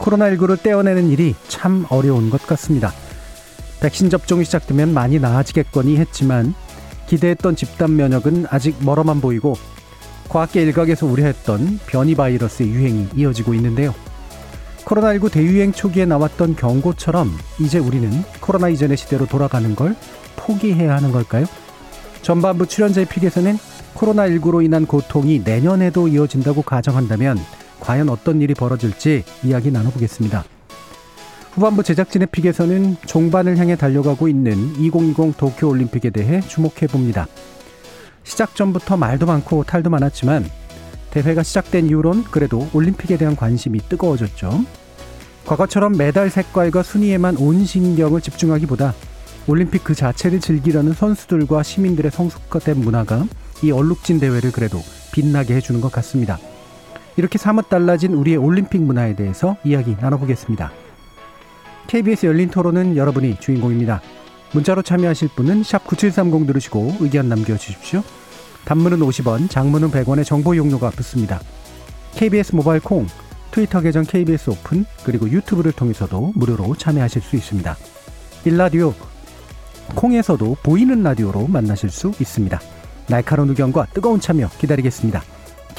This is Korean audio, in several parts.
코로나19를 떼어내는 일이 참 어려운 것 같습니다. 백신 접종이 시작되면 많이 나아지겠거니 했지만 기대했던 집단 면역은 아직 멀어만 보이고 과학계 일각에서 우려했던 변이 바이러스의 유행이 이어지고 있는데요. 코로나19 대유행 초기에 나왔던 경고처럼 이제 우리는 코로나 이전의 시대로 돌아가는 걸 포기해야 하는 걸까요? 전반부 출연자의 픽에서는 코로나19로 인한 고통이 내년에도 이어진다고 가정한다면 과연 어떤 일이 벌어질지 이야기 나눠보겠습니다. 후반부 제작진의 픽에서는 종반을 향해 달려가고 있는 2020 도쿄올림픽에 대해 주목해봅니다. 시작 전부터 말도 많고 탈도 많았지만 대회가 시작된 이후론 그래도 올림픽에 대한 관심이 뜨거워졌죠. 과거처럼 메달 색깔과 순위에만 온 신경을 집중하기보다 올림픽 그 자체를 즐기려는 선수들과 시민들의 성숙화된 문화가 이 얼룩진 대회를 그래도 빛나게 해주는 것 같습니다. 이렇게 사뭇 달라진 우리의 올림픽 문화에 대해서 이야기 나눠보겠습니다. KBS 열린 토론은 여러분이 주인공입니다. 문자로 참여하실 분은 9730 누르시고 의견 남겨주십시오. 단문은 50원, 장문은 100원의 정보 용료가 붙습니다. KBS 모바일 콩, 트위터 계정 KBS 오픈, 그리고 유튜브를 통해서도 무료로 참여하실 수 있습니다. 일라디오, 콩에서도 보이는 라디오로 만나실 수 있습니다. 날카로운 의견과 뜨거운 참여 기다리겠습니다.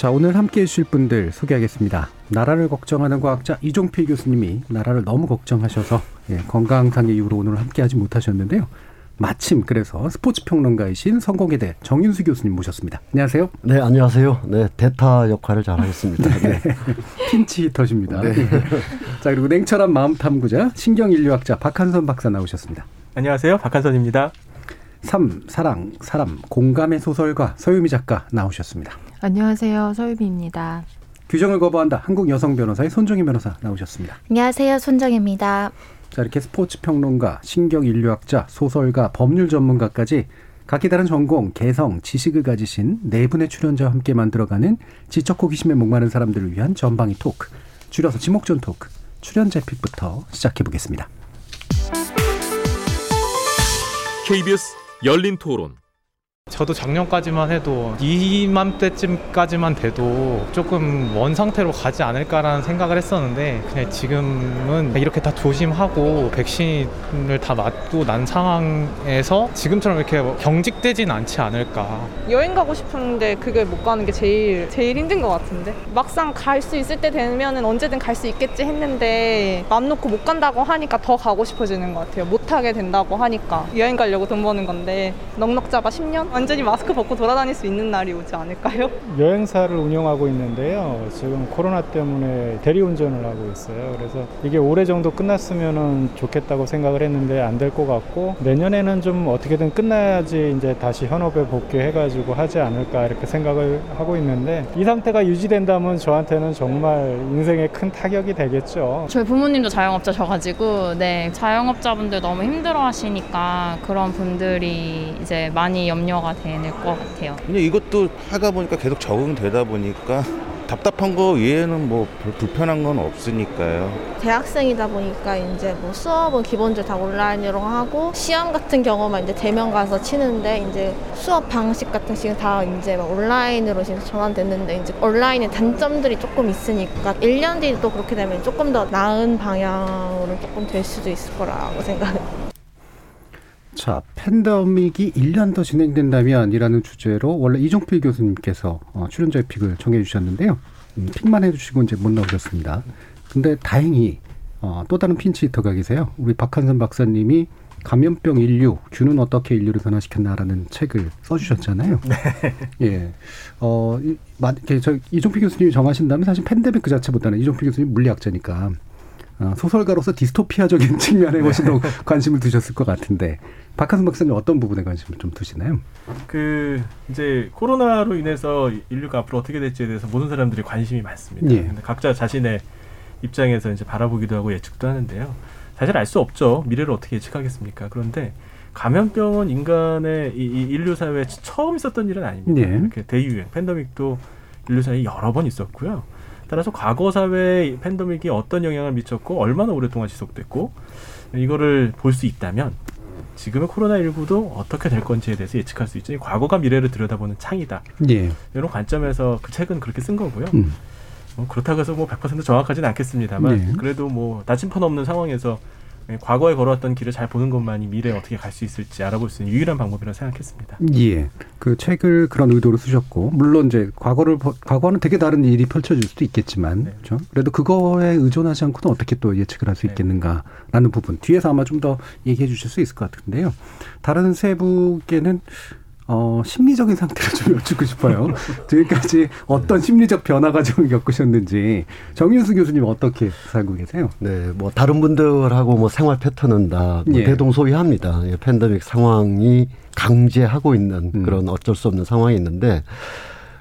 자, 오늘 함께 해주실 분들 소개하겠습니다. 나라를 걱정하는 과학자 이종필 교수님이 나라를 너무 걱정하셔서 예, 건강상의 이유로 오늘 함께 하지 못하셨는데요. 마침 그래서 스포츠 평론가이신 성공회대 정윤수 교수님 모셨습니다. 안녕하세요. 네, 안녕하세요. 네, 대타 역할을 잘하겠습니다. 네. 핀치 히터십니다. 네. 자, 그리고 냉철한 마음 탐구자 신경인류학자 박한선 박사 나오셨습니다. 안녕하세요. 박한선입니다. 삼, 사랑, 사람, 공감의 소설가 서유미 작가 나오셨습니다. 안녕하세요. 서유미입니다. 규정을 거부한다. 한국 여성 변호사의 손정희 변호사 나오셨습니다. 안녕하세요. 손정입니다. 자, 이렇게 스포츠 평론가, 신경 인류학자, 소설가, 법률 전문가까지 각기 다른 전공, 개성, 지식을 가지신 네 분의 출연자와 함께 만들어가는 지적 호기심에 목마른 사람들을 위한 전방위 토크, 줄여서 지목전 토크, 출연자 픽부터 시작해 보겠습니다. KBS 열린 토론 저도 작년까지만 해도 이맘때쯤까지만 돼도 조금 원 상태로 가지 않을까라는 생각을 했었는데 그냥 지금은 이렇게 다 조심하고 백신을 다 맞고 난 상황에서 지금처럼 이렇게 경직되진 않지 않을까. 여행 가고 싶은데 그걸 못 가는 게 제일 제일 힘든 것 같은데 막상 갈 수 있을 때 되면은 언제든 갈 수 있겠지 했는데 맘 놓고 못 간다고 하니까 더 가고 싶어지는 것 같아요. 못 하게 된다고 하니까 여행 가려고 돈 버는 건데 넉넉 잡아 10년 완전히 마스크 벗고 돌아다닐 수 있는 날이 오지 않을까요? 여행사를 운영하고 있는데요. 지금 코로나 때문에 대리운전을 하고 있어요. 그래서 이게 올해 정도 끝났으면 좋겠다고 생각을 했는데 안 될 것 같고 내년에는 좀 어떻게든 끝나야지 이제 다시 현업에 복귀해가지고 하지 않을까 이렇게 생각을 하고 있는데 이 상태가 유지된다면 저한테는 정말 인생에 큰 타격이 되겠죠. 저희 부모님도 자영업자셔가지고 네 자영업자분들 너무 힘들어하시니까 그런 분들이 이제 많이 염려가 되는 것 같아요. 근데 이것도 하다 보니까 계속 적응되다 보니까 답답한 거 외에는 뭐별 불편한 건 없으니까요. 대학생이다 보니까 이제 뭐 수업은 기본적으로 다 온라인으로 하고 시험 같은 경우만 이제 대면 가서 치는데 이제 수업 방식 같은 식은 다 이제 막 온라인으로 지금 전환됐는데 이제 온라인의 단점들이 조금 있으니까 1년 뒤에 또 그렇게 되면 조금 더 나은 방향으로 조금 될 수도 있을 거라고 생각해요. 자, 팬데믹이 1년 더 진행된다면 이라는 주제로 원래 이종필 교수님께서 어, 출연자의 픽을 정해 주셨는데요. 음, 픽만 해 주시고 이제 못 나오셨습니다. 근데 다행히 어, 또 다른 핀치 히터가 계세요. 우리 박한선 박사님이 감염병 인류, 균은 어떻게 인류를 변화시켰나라는 책을 써주셨잖아요. 네. 예. 어, 이, 마, 저, 이종필 교수님이 정하신다면 사실 팬데믹 그 자체보다는 이종필 교수님 물리학자니까 어, 소설가로서 디스토피아적인 측면에 훨씬 더 관심을 두셨을 것 같은데 박한승 박사님 어떤 부분에 관심을 좀 두시나요? 그 이제 코로나로 인해서 인류가 앞으로 어떻게 될지에 대해서 모든 사람들이 관심이 많습니다. 예. 각자 자신의 입장에서 이제 바라보기도 하고 예측도 하는데요. 사실 알 수 없죠. 미래를 어떻게 예측하겠습니까? 그런데 감염병은 인간의 이, 이 인류 사회에 처음 있었던 일은 아닙니다. 예. 이렇게 대유행, 팬데믹도 인류 사회에 여러 번 있었고요. 따라서 과거 사회에 팬데믹이 어떤 영향을 미쳤고 얼마나 오랫동안 지속됐고 이거를 볼 수 있다면 지금의 코로나19도 어떻게 될 건지에 대해서 예측할 수 있죠. 이 과거가 미래를 들여다보는 창이다. 예. 이런 관점에서 그 책은 그렇게 쓴 거고요. 음. 뭐 그렇다고 해서 뭐 100% 정확하지는 않겠습니다만 네. 그래도 뭐 나침판 없는 상황에서 과거에 걸어왔던 길을 잘 보는 것만이 미래에 어떻게 갈 수 있을지 알아볼 수 있는 유일한 방법이라 생각했습니다. 예. 그 책을 그런 의도로 쓰셨고, 물론 이제 과거를, 보- 과거는 되게 다른 일이 펼쳐질 수도 있겠지만, 네. 그렇죠? 그래도 그거에 의존하지 않고는 어떻게 또 예측을 할수 네. 있겠는가라는 부분. 뒤에서 아마 좀 더 얘기해 주실 수 있을 것 같은데요. 다른 세 분께는 어, 심리적인 상태를 좀 여쭙고 싶어요. 지금까지 어떤 심리적 변화가 좀 겪으셨는지, 정윤수 교수님 어떻게 살고 계세요? 네, 뭐 다른 분들하고 뭐 생활 패턴은 다 뭐 예. 대동소이합니다. 예, 팬데믹 상황이 강제하고 있는 음. 그런 어쩔 수 없는 상황이 있는데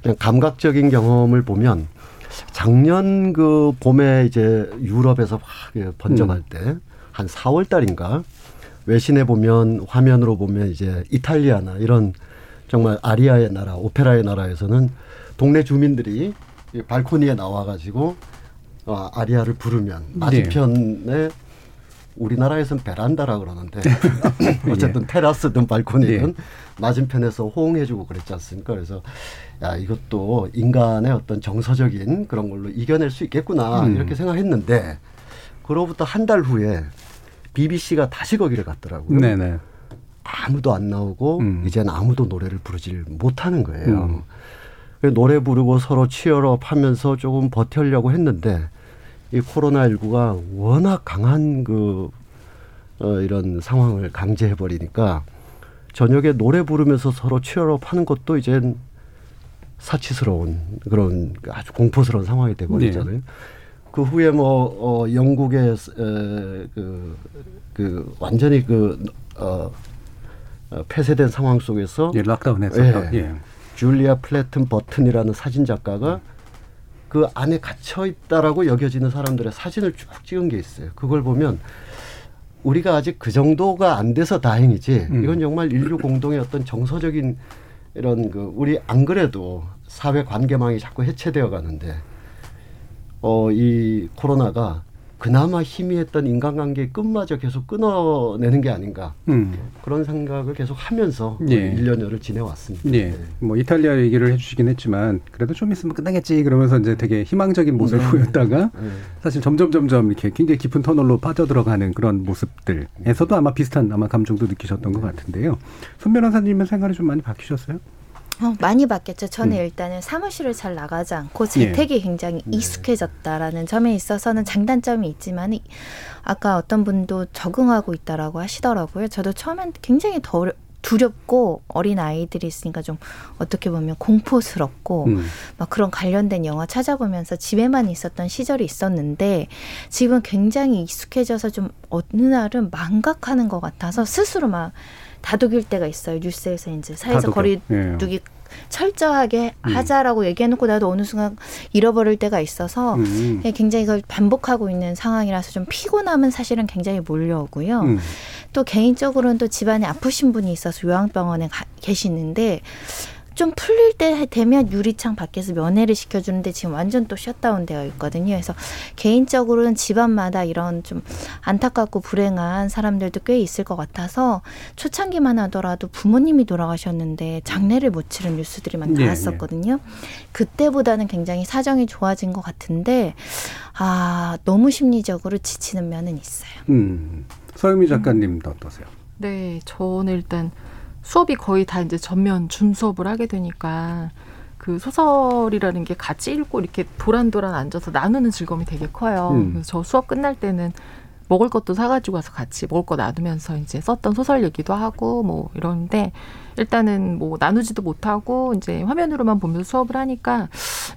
그냥 감각적인 경험을 보면 작년 그 봄에 이제 유럽에서 확 예, 번져갈 음. 때한 4월 달인가 외신에 보면 화면으로 보면 이제 이탈리아나 이런 정말 아리아의 나라, 오페라의 나라에서는 동네 주민들이 이 발코니에 나와가지고 어, 아리아를 부르면 맞은편에 우리나라에서는 베란다라 그러는데 어쨌든 테라스든 발코니든 맞은편에서 호응해주고 그랬지 않습니까? 그래서 야 이것도 인간의 어떤 정서적인 그런 걸로 이겨낼 수 있겠구나 음. 이렇게 생각했는데 그로부터 한 달 후에 BBC가 다시 거기를 갔더라고요. 네네. 아무도 안 나오고 음. 이제는 아무도 노래를 부르질 못하는 거예요. 음. 노래 부르고 서로 치열업 하면서 조금 버텨려고 했는데 이 코로나19가 워낙 강한 그, 어, 이런 상황을 강제해 버리니까 저녁에 노래 부르면서 서로 치열업 하는 것도 이젠 사치스러운 그런 아주 공포스러운 상황이 돼 버리잖아요. 네. 그 후에 뭐, 어, 영국의, 에, 그, 그, 완전히 그, 어, 어, 폐쇄된 상황 속에서 예, 락다운해서. 예. 줄리아 플래튼 버튼이라는 사진 작가가 그 안에 갇혀 있다라고 여겨지는 사람들의 사진을 쭉 찍은 게 있어요. 그걸 보면 우리가 아직 그 정도가 안 돼서 다행이지 음. 이건 정말 인류 공동의 어떤 정서적인 이런 그 우리 안 그래도 사회 관계망이 자꾸 해체되어 가는데 어 이 코로나가 그나마 희미했던 인간관계의 끝마저 계속 끊어내는 게 아닌가 음. 그런 생각을 계속 하면서 예. 일 1년여를 지내왔습니다. 예. 뭐 이탈리아 얘기를 해주시긴 했지만 그래도 좀 있으면 끝나겠지 그러면서 이제 되게 희망적인 모습을 네. 보였다가 네. 사실 점점 점점 이렇게 굉장히 깊은 터널로 빠져들어가는 그런 모습들에서도 아마 비슷한 아마 감정도 느끼셨던 것 같은데요. 손 변호사님은 생활이 좀 많이 바뀌셨어요? 어, 많이 바뀌었죠. 저는 음. 일단은 사무실을 잘 나가지 않고 예. 재택이 굉장히 익숙해졌다라는 점에 있어서는 장단점이 있지만 이- 아까 어떤 분도 적응하고 있다라고 하시더라고요. 저도 처음엔 굉장히 더 두렵고 어린 아이들이 있으니까 좀 어떻게 보면 공포스럽고 음. 막 그런 관련된 영화 찾아보면서 집에만 있었던 시절이 있었는데 지금은 굉장히 익숙해져서 좀 어느 날은 망각하는 것 같아서 스스로 막 다독일 때가 있어요. 뉴스에서 이제 사회적. 거리두기 예. 철저하게 음. 하자라고 얘기해놓고 나도 어느 순간 잃어버릴 때가 있어서 음. 예, 굉장히 그걸 반복하고 있는 상황이라서 좀 피곤함은 사실은 굉장히 몰려오고요. 음. 또 개인적으로는 또 집안에 아프신 분이 있어서 요양병원에 가, 계시는데 좀 풀릴 때 되면 유리창 밖에서 면회를 시켜주는데 지금 완전 또 셧다운 되어 있거든요. 그래서 개인적으로는 집안마다 이런 좀 안타깝고 불행한 사람들도 꽤 있을 것 같아서 초창기만 하더라도 부모님이 돌아가셨는데 장례를 못 치른 뉴스들이 막 예, 나왔었거든요. 그때보다는 굉장히 사정이 좋아진 것 같은데 아 너무 심리적으로 지치는 면은 있어요. 음. 서유미 작가님도 어떠세요? 네, 저는 일단 수업이 거의 다 이제 전면 줌 수업을 하게 되니까 그 소설이라는 게 같이 읽고 이렇게 도란도란 앉아서 나누는 즐거움이 되게 커요. 음. 그래서 저 수업 끝날 때는 먹을 것도 사가지고 와서 같이 먹을 거 나누면서 이제 썼던 소설 얘기도 하고 뭐 이러는데 일단은 뭐 나누지도 못하고 이제 화면으로만 보면서 수업을 하니까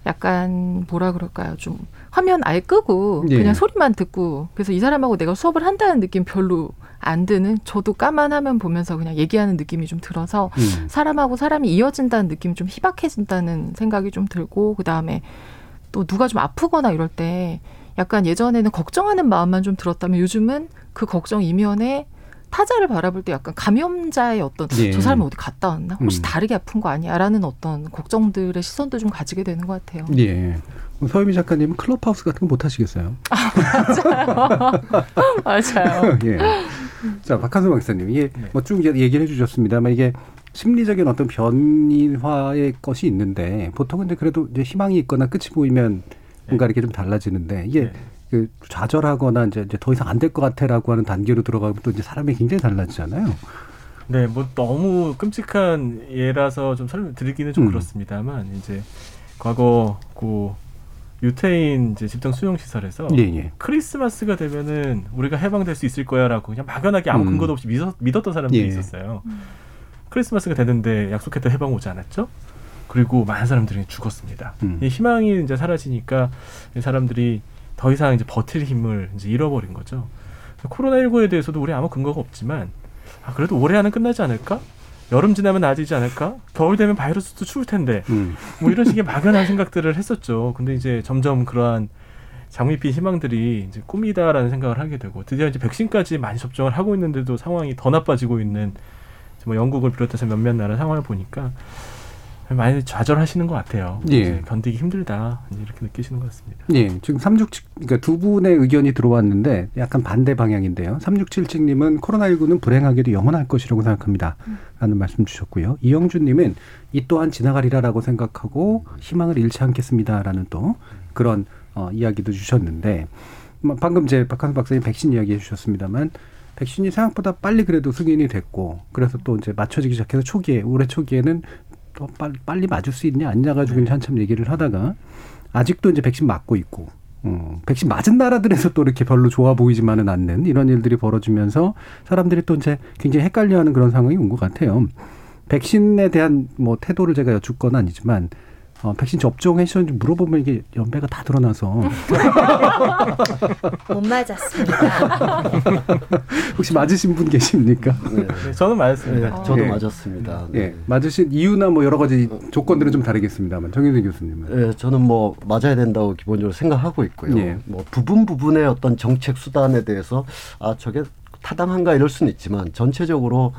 약간 뭐라 그럴까요? 좀 화면 아예 끄고 예. 그냥 소리만 듣고 그래서 이 사람하고 내가 수업을 한다는 느낌 별로 안 드는 저도 까만 화면 보면서 그냥 얘기하는 느낌이 좀 들어서 음. 사람하고 사람이 이어진다는 느낌이 좀 희박해진다는 생각이 좀 들고 그다음에 또 누가 좀 아프거나 이럴 때 약간 예전에는 걱정하는 마음만 좀 들었다면 요즘은 그 걱정 이면에 타자를 바라볼 때 약간 감염자의 어떤 예. 저 사람이 어디 갔다 왔나 혹시 음. 다르게 아픈 거 아니야라는 어떤 걱정들의 시선도 좀 가지게 되는 것 같아요. 예. 서유미 작가님은 클럽하우스 같은 거 못 하시겠어요? 맞아요. 예. 자, 박한수 박사님, 이게 네. 뭐쭉 얘기를 해주셨습니다만 이게 심리적인 어떤 변이화의 것이 있는데 보통은 이제 그래도 이제 희망이 있거나 끝이 보이면 뭔가 이렇게 좀 달라지는데 이게 네. 그 좌절하거나 이제, 이제 더 이상 안 될 것 같아라고 하는 단계로 들어가면 또 이제 사람이 굉장히 달라지잖아요. 네, 뭐 너무 끔찍한 예라서 좀 설명드리기는 좀 음. 그렇습니다만 이제 과거 그 유태인 이제 집단 수용 시설에서 예, 예. 크리스마스가 되면은 우리가 해방될 수 있을 거야라고 그냥 막연하게 아무 음. 근거도 없이 믿었, 믿었던 사람들이 예. 있었어요. 크리스마스가 되는데 약속했던 해방 오지 않았죠? 그리고 많은 사람들이 죽었습니다. 음. 이 희망이 이제 사라지니까 이 사람들이 더 이상 이제 버틸 힘을 이제 잃어버린 거죠. 코로나19에 대해서도 우리 아무 근거가 없지만 아, 그래도 올해 안은 끝나지 않을까? 여름 지나면 나아지지 않을까? 겨울 되면 바이러스도 추울 텐데 음. 뭐 이런 식의 막연한 생각들을 했었죠. 근데 이제 점점 그러한 장밋빛 희망들이 이제 꿈이다라는 생각을 하게 되고 드디어 이제 백신까지 많이 접종을 하고 있는데도 상황이 더 나빠지고 있는 뭐 영국을 비롯해서 몇몇 나라 상황을 보니까 많이 좌절하시는 것 같아요. 예. 견디기 힘들다 이렇게 느끼시는 것 같습니다. 예, 지금 367, 그러니까 두 분의 의견이 들어왔는데 약간 반대 방향인데요. 3677님은 코로나19는 불행하게도 영원할 것이라고 생각합니다. 라는 말씀 주셨고요. 이영준님은 이 또한 지나가리라라고 생각하고 희망을 잃지 않겠습니다라는 또 그런 어, 이야기도 주셨는데 뭐 방금 제 박한수 박사님 백신 이야기 해 주셨습니다만 백신이 생각보다 빨리 그래도 승인이 됐고 그래서 또 이제 맞춰지기 시작해서 초기에 올해 초기에는 또 빨리, 빨리 맞을 수 있냐 아니냐 가지고 이제 한참 얘기를 하다가 아직도 이제 백신 맞고 있고 어, 백신 맞은 나라들에서 또 이렇게 별로 좋아 보이지만은 않는 이런 일들이 벌어지면서 사람들이 또 이제 굉장히 헷갈려하는 그런 상황이 온 것 같아요. 백신에 대한 뭐 태도를 제가 여쭙 건 아니지만 어, 백신 접종하셨는지 물어보면 이게 연배가 다 드러나서 못 맞았습니다. 혹시 맞으신 분 계십니까? 네, 저는 맞았습니다. 네, 저도 예. 맞았습니다. 네. 예, 맞으신 이유나 뭐 여러 가지 조건들은 좀 다르겠습니다만 정윤생 교수님은 예, 저는 뭐 맞아야 된다고 기본적으로 생각하고 있고요. 예. 뭐 부분 부분의 어떤 정책 수단에 대해서 아 저게 타당한가 이럴 수는 있지만 전체적으로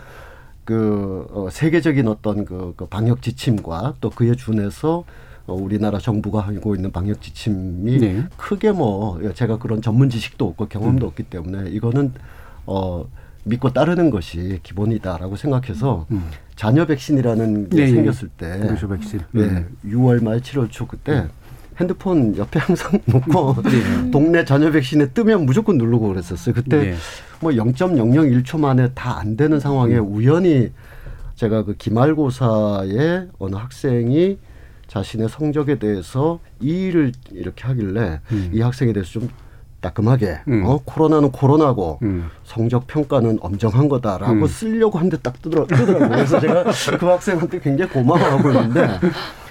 그 어, 세계적인 어떤 그, 그 방역 지침과 또 그에 준해서 어, 우리나라 정부가 하고 있는 방역 지침이 네. 크게 뭐 예, 제가 그런 전문 지식도 없고 경험도 음. 없기 때문에 이거는 어 믿고 따르는 것이 기본이다라고 생각해서 음. 자녀 백신이라는 게 예, 예. 생겼을 때. 예, 음. 6월 말 7월 초 그때 핸드폰 옆에 항상 놓고 예. 동네 자녀 백신에 뜨면 무조건 누르고 그랬었어요. 그때 예. 뭐 0.001초 만에 다 안 되는 상황에 음. 우연히 제가 그 기말고사에 어느 학생이 자신의 성적에 대해서 이의를 이렇게 하길래 음. 이 학생에 대해서 좀 따끔하게 음. 어 코로나는 코로나고 음. 성적 평가는 엄정한 거다라고 음. 쓰려고 하는데 딱 뜨더라, 뜨더라고요. 그래서 제가 그 학생한테 굉장히 고마워하고 있는데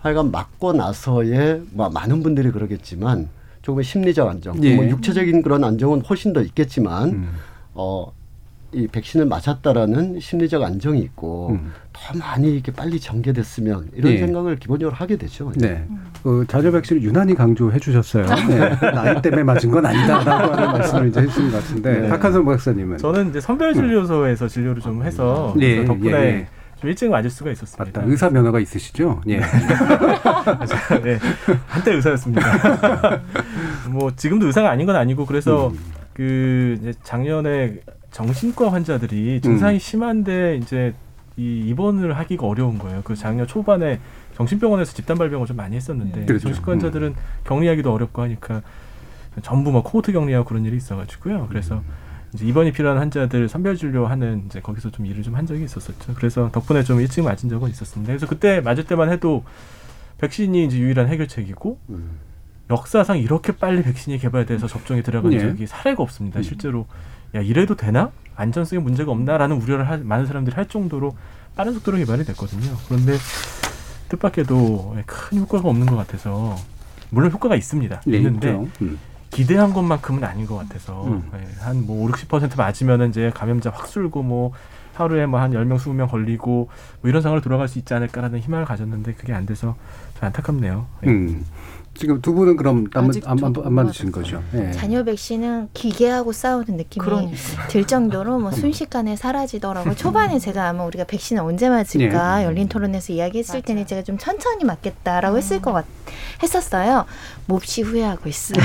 하여간 맞고 나서의 뭐 많은 분들이 그러겠지만 조금의 심리적 안정, 예. 뭐 육체적인 그런 안정은 훨씬 더 있겠지만 음. 어. 이 백신을 맞았다라는 심리적 안정이 있고 음. 더 많이 이렇게 빨리 전개됐으면 이런 예. 생각을 기본적으로 하게 되죠. 네. 그 자녀 백신을 유난히 강조해 주셨어요. 네. 나이 때문에 맞은 건 아니다라고 하는 말씀을 이제 해주신 것 같은데 네. 박한선 박사님은 저는 이제 선별 진료소에서 진료를 좀 해서 예, 덕분에 예, 예. 좀 일찍 맞을 수가 있었습니다. 맞다. 의사 면허가 있으시죠? 예. 네, 한때 의사였습니다. 뭐 지금도 의사가 아닌 건 아니고 그래서 음. 그 이제 작년에 정신과 환자들이 증상이 음. 심한데 이제 이 입원을 하기가 어려운 거예요. 그 작년 초반에 정신병원에서 집단 발병을 좀 많이 했었는데 그렇죠. 정신과 환자들은 격리하기도 어렵고 하니까 전부 막 코호트 격리하고 그런 일이 있어가지고요. 그래서 이제 입원이 필요한 환자들 선별 진료하는 이제 거기서 좀 일을 좀 한 적이 있었었죠. 그래서 덕분에 좀 일찍 맞은 적은 있었습니다. 그래서 그때 맞을 때만 해도 백신이 이제 유일한 해결책이고 역사상 이렇게 빨리 백신이 개발돼서 접종에 들어간 예. 적이 사례가 없습니다. 음. 실제로 야 이래도 되나? 안전성에 문제가 없나라는 우려를 할, 많은 사람들이 할 정도로 빠른 속도로 개발이 됐거든요. 그런데 뜻밖에도 큰 효과가 없는 것 같아서 물론 효과가 있습니다. 네, 있는데. 음. 기대한 것만큼은 아닌 것 같아서 음. 한뭐 5, 60% 맞으면은 이제 감염자 확 줄고 뭐 하루에 뭐 한 10명, 20명 걸리고 뭐 이런 상황으로 돌아갈 수 있지 않을까라는 희망을 가졌는데 그게 안 돼서 좀 안타깝네요. 예. 음. 지금 두 분은 그럼 안, 안, 안, 맞으신 거죠? 예. 자녀 백신은 기계하고 싸우는 느낌이 그러니까. 들 정도로 뭐 순식간에 사라지더라고요. 초반에 제가 아마 우리가 백신을 언제 맞을까 예. 열린 토론에서 이야기했을 때는 제가 좀 천천히 맞겠다라고 했을 것 같, 했었어요. 몹시 후회하고 있어요.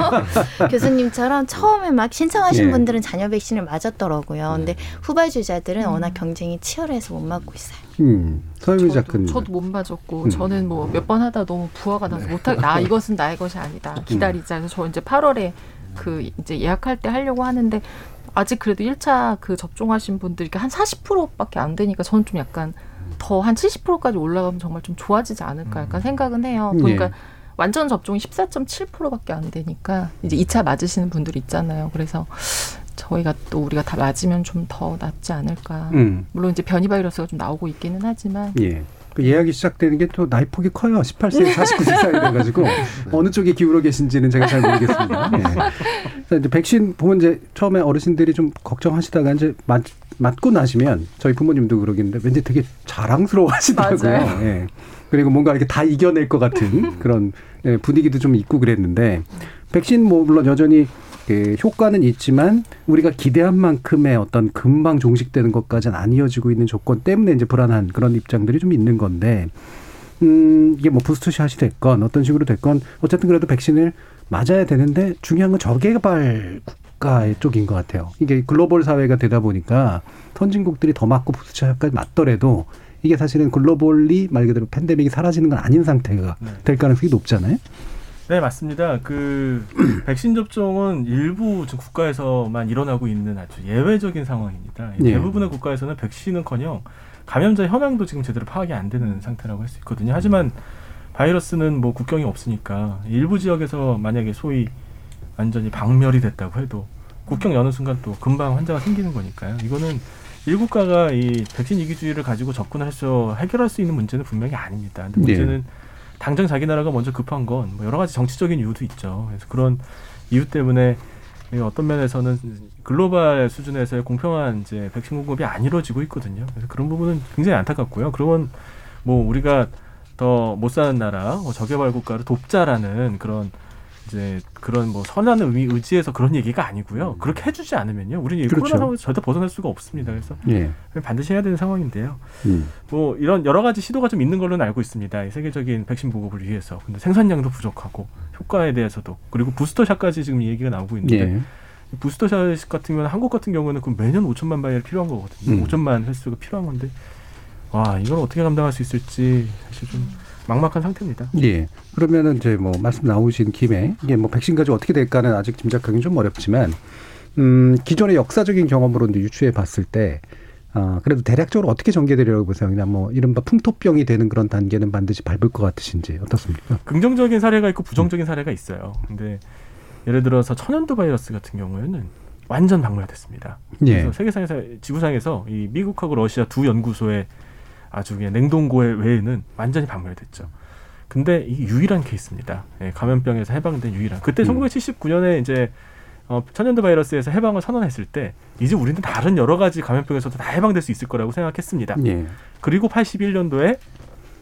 교수님처럼 처음에 막 신청하신 예. 분들은 자녀 백신을 맞았더라고요. 근데 후발주자들은 워낙 경쟁이 치열해서 못 맞고 있어요. 음. 서유미 작가님. 저도 못 맞았고 음. 저는 뭐 몇 번 하다 너무 부하가 나서 못하 나 이것은 나의 것이 아니다 기다리자 그래서 저 이제 8월에 그 이제 예약할 때 하려고 하는데 아직 그래도 1차 그 접종하신 분들이 한 40%밖에 안 되니까 저는 좀 약간 더 한 70%까지 올라가면 정말 좀 좋아지지 않을까 약간 생각은 해요. 보니까 예. 완전 접종이 14.7%밖에 안 되니까 이제 2차 맞으시는 분들 있잖아요. 그래서 저희가 또 우리가 다 맞으면 좀 더 낫지 않을까. 음. 물론 이제 변이 바이러스가 좀 나오고 있기는 하지만 예. 그 예약이 시작되는 게 또 나이 폭이 커요. 18세, 49세 사이 돼가지고 어느 쪽에 기울어 계신지는 제가 잘 모르겠습니다. 예. 그래서 이제 백신 보면 이제 처음에 어르신들이 좀 걱정하시다가 이제 맞, 맞고 나시면 저희 부모님도 그러겠는데 왠지 되게 자랑스러워하시더라고요. 맞아요. 예. 그리고 뭔가 이렇게 다 이겨낼 것 같은 그런 예, 분위기도 좀 있고 그랬는데 백신 뭐 물론 여전히 그 효과는 있지만 우리가 기대한 만큼의 어떤 금방 종식되는 것까지는 안 이어지고 있는 조건 때문에 이제 불안한 그런 입장들이 좀 있는 건데 음 이게 뭐 부스트샷이 됐건 어떤 식으로 됐건 어쨌든 그래도 백신을 맞아야 되는데 중요한 건 저개발 국가의 쪽인 것 같아요. 이게 글로벌 사회가 되다 보니까 선진국들이 더 맞고 부스트샷까지 맞더라도 이게 사실은 글로벌리 말 그대로 팬데믹이 사라지는 건 아닌 상태가 네. 될 가능성이 높잖아요. 네 맞습니다. 그 백신 접종은 일부 지금 국가에서만 일어나고 있는 아주 예외적인 상황입니다. 예. 대부분의 국가에서는 백신은커녕 감염자 현황도 지금 제대로 파악이 안 되는 상태라고 할 수 있거든요. 하지만 바이러스는 뭐 국경이 없으니까 일부 지역에서 만약에 소위 완전히 박멸이 됐다고 해도 국경 여는 순간 또 금방 환자가 생기는 거니까요. 이거는 일국가가 이 백신 이기주의를 가지고 접근할 수 해결할 수 있는 문제는 분명히 아닙니다. 근데 예. 문제는 당장 자기 나라가 먼저 급한 건 뭐 여러 가지 정치적인 이유도 있죠. 그래서 그런 이유 때문에 이 어떤 면에서는 글로벌 수준에서의 공평한 이제 백신 공급이 안 이루어지고 있거든요. 그래서 그런 부분은 굉장히 안타깝고요. 그러면 뭐 우리가 더 못 사는 나라, 뭐 저개발 국가를 돕자라는 그런 이제 그런 뭐 선한 의미 의지에서 그런 얘기가 아니고요. 그렇게 해주지 않으면요, 우리는 이 그렇죠. 코로나 상황에서 절대 벗어날 수가 없습니다. 그래서 예. 반드시 해야 되는 상황인데요. 음. 뭐 이런 여러 가지 시도가 좀 있는 걸로는 알고 있습니다. 이 세계적인 백신 보급을 위해서. 근데 생산량도 부족하고 효과에 대해서도 그리고 부스터샷까지 지금 얘기가 나오고 있는데 예. 이 부스터샷 같은 경우는 한국 같은 경우는 그 매년 5천만 바이얼 필요한 거거든요. 음. 5천만 횟수가 필요한 건데 와 이걸 어떻게 감당할 수 있을지 사실 좀 막막한 상태입니다. 예. 그러면은 이제 뭐 말씀 나오신 김에 이게 뭐 백신 가지고 어떻게 될까는 아직 짐작하기는 좀 어렵지만 음 기존의 역사적인 경험으로 이제 유추해 봤을 때 아, 그래도 대략적으로 어떻게 전개되리라고 보세요? 그냥 뭐 이른바 풍토병이 되는 그런 단계는 반드시 밟을 것 같으신지 어떻습니까? 긍정적인 사례가 있고 부정적인 사례가 있어요. 근데 예를 들어서 천연두 바이러스 같은 경우에는 완전 박멸됐습니다. 예. 그래서 세계상에서 지구상에서 이 미국하고 러시아 두 연구소의 아주 그냥 냉동고에 외에는 완전히 박멸됐죠. 근데 이 유일한 케이스입니다. 예, 감염병에서 해방된 유일한. 그때 음. 1979년에 이제 어, 천연두 바이러스에서 해방을 선언했을 때 이제 우리는 다른 여러 가지 감염병에서도 다 해방될 수 있을 거라고 생각했습니다. 예. 그리고 81년도에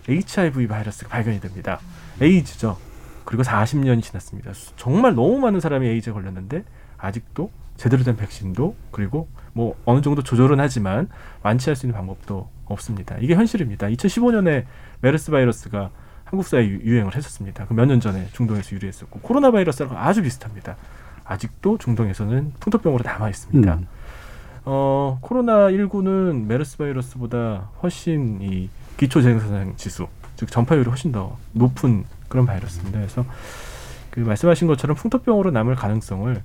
HIV 바이러스가 발견이 됩니다. 에이즈죠. 그리고 40년이 지났습니다. 수- 정말 너무 많은 사람이 에이즈에 걸렸는데 아직도 제대로 된 백신도 그리고 뭐 어느 정도 조절은 하지만 완치할 수 있는 방법도 없습니다. 이게 현실입니다. 2015년에 메르스 바이러스가 한국 사회에 유- 유행을 했었습니다. 그 몇 년 전에 중동에서 유리했었고 코로나 바이러스랑 아주 비슷합니다. 아직도 중동에서는 풍토병으로 남아 있습니다. 음. 어, 코로나 19는 메르스 바이러스보다 훨씬 이 기초 재생산 지수, 즉 전파율이 훨씬 더 높은 그런 바이러스입니다. 그래서 그 말씀하신 것처럼 풍토병으로 남을 가능성을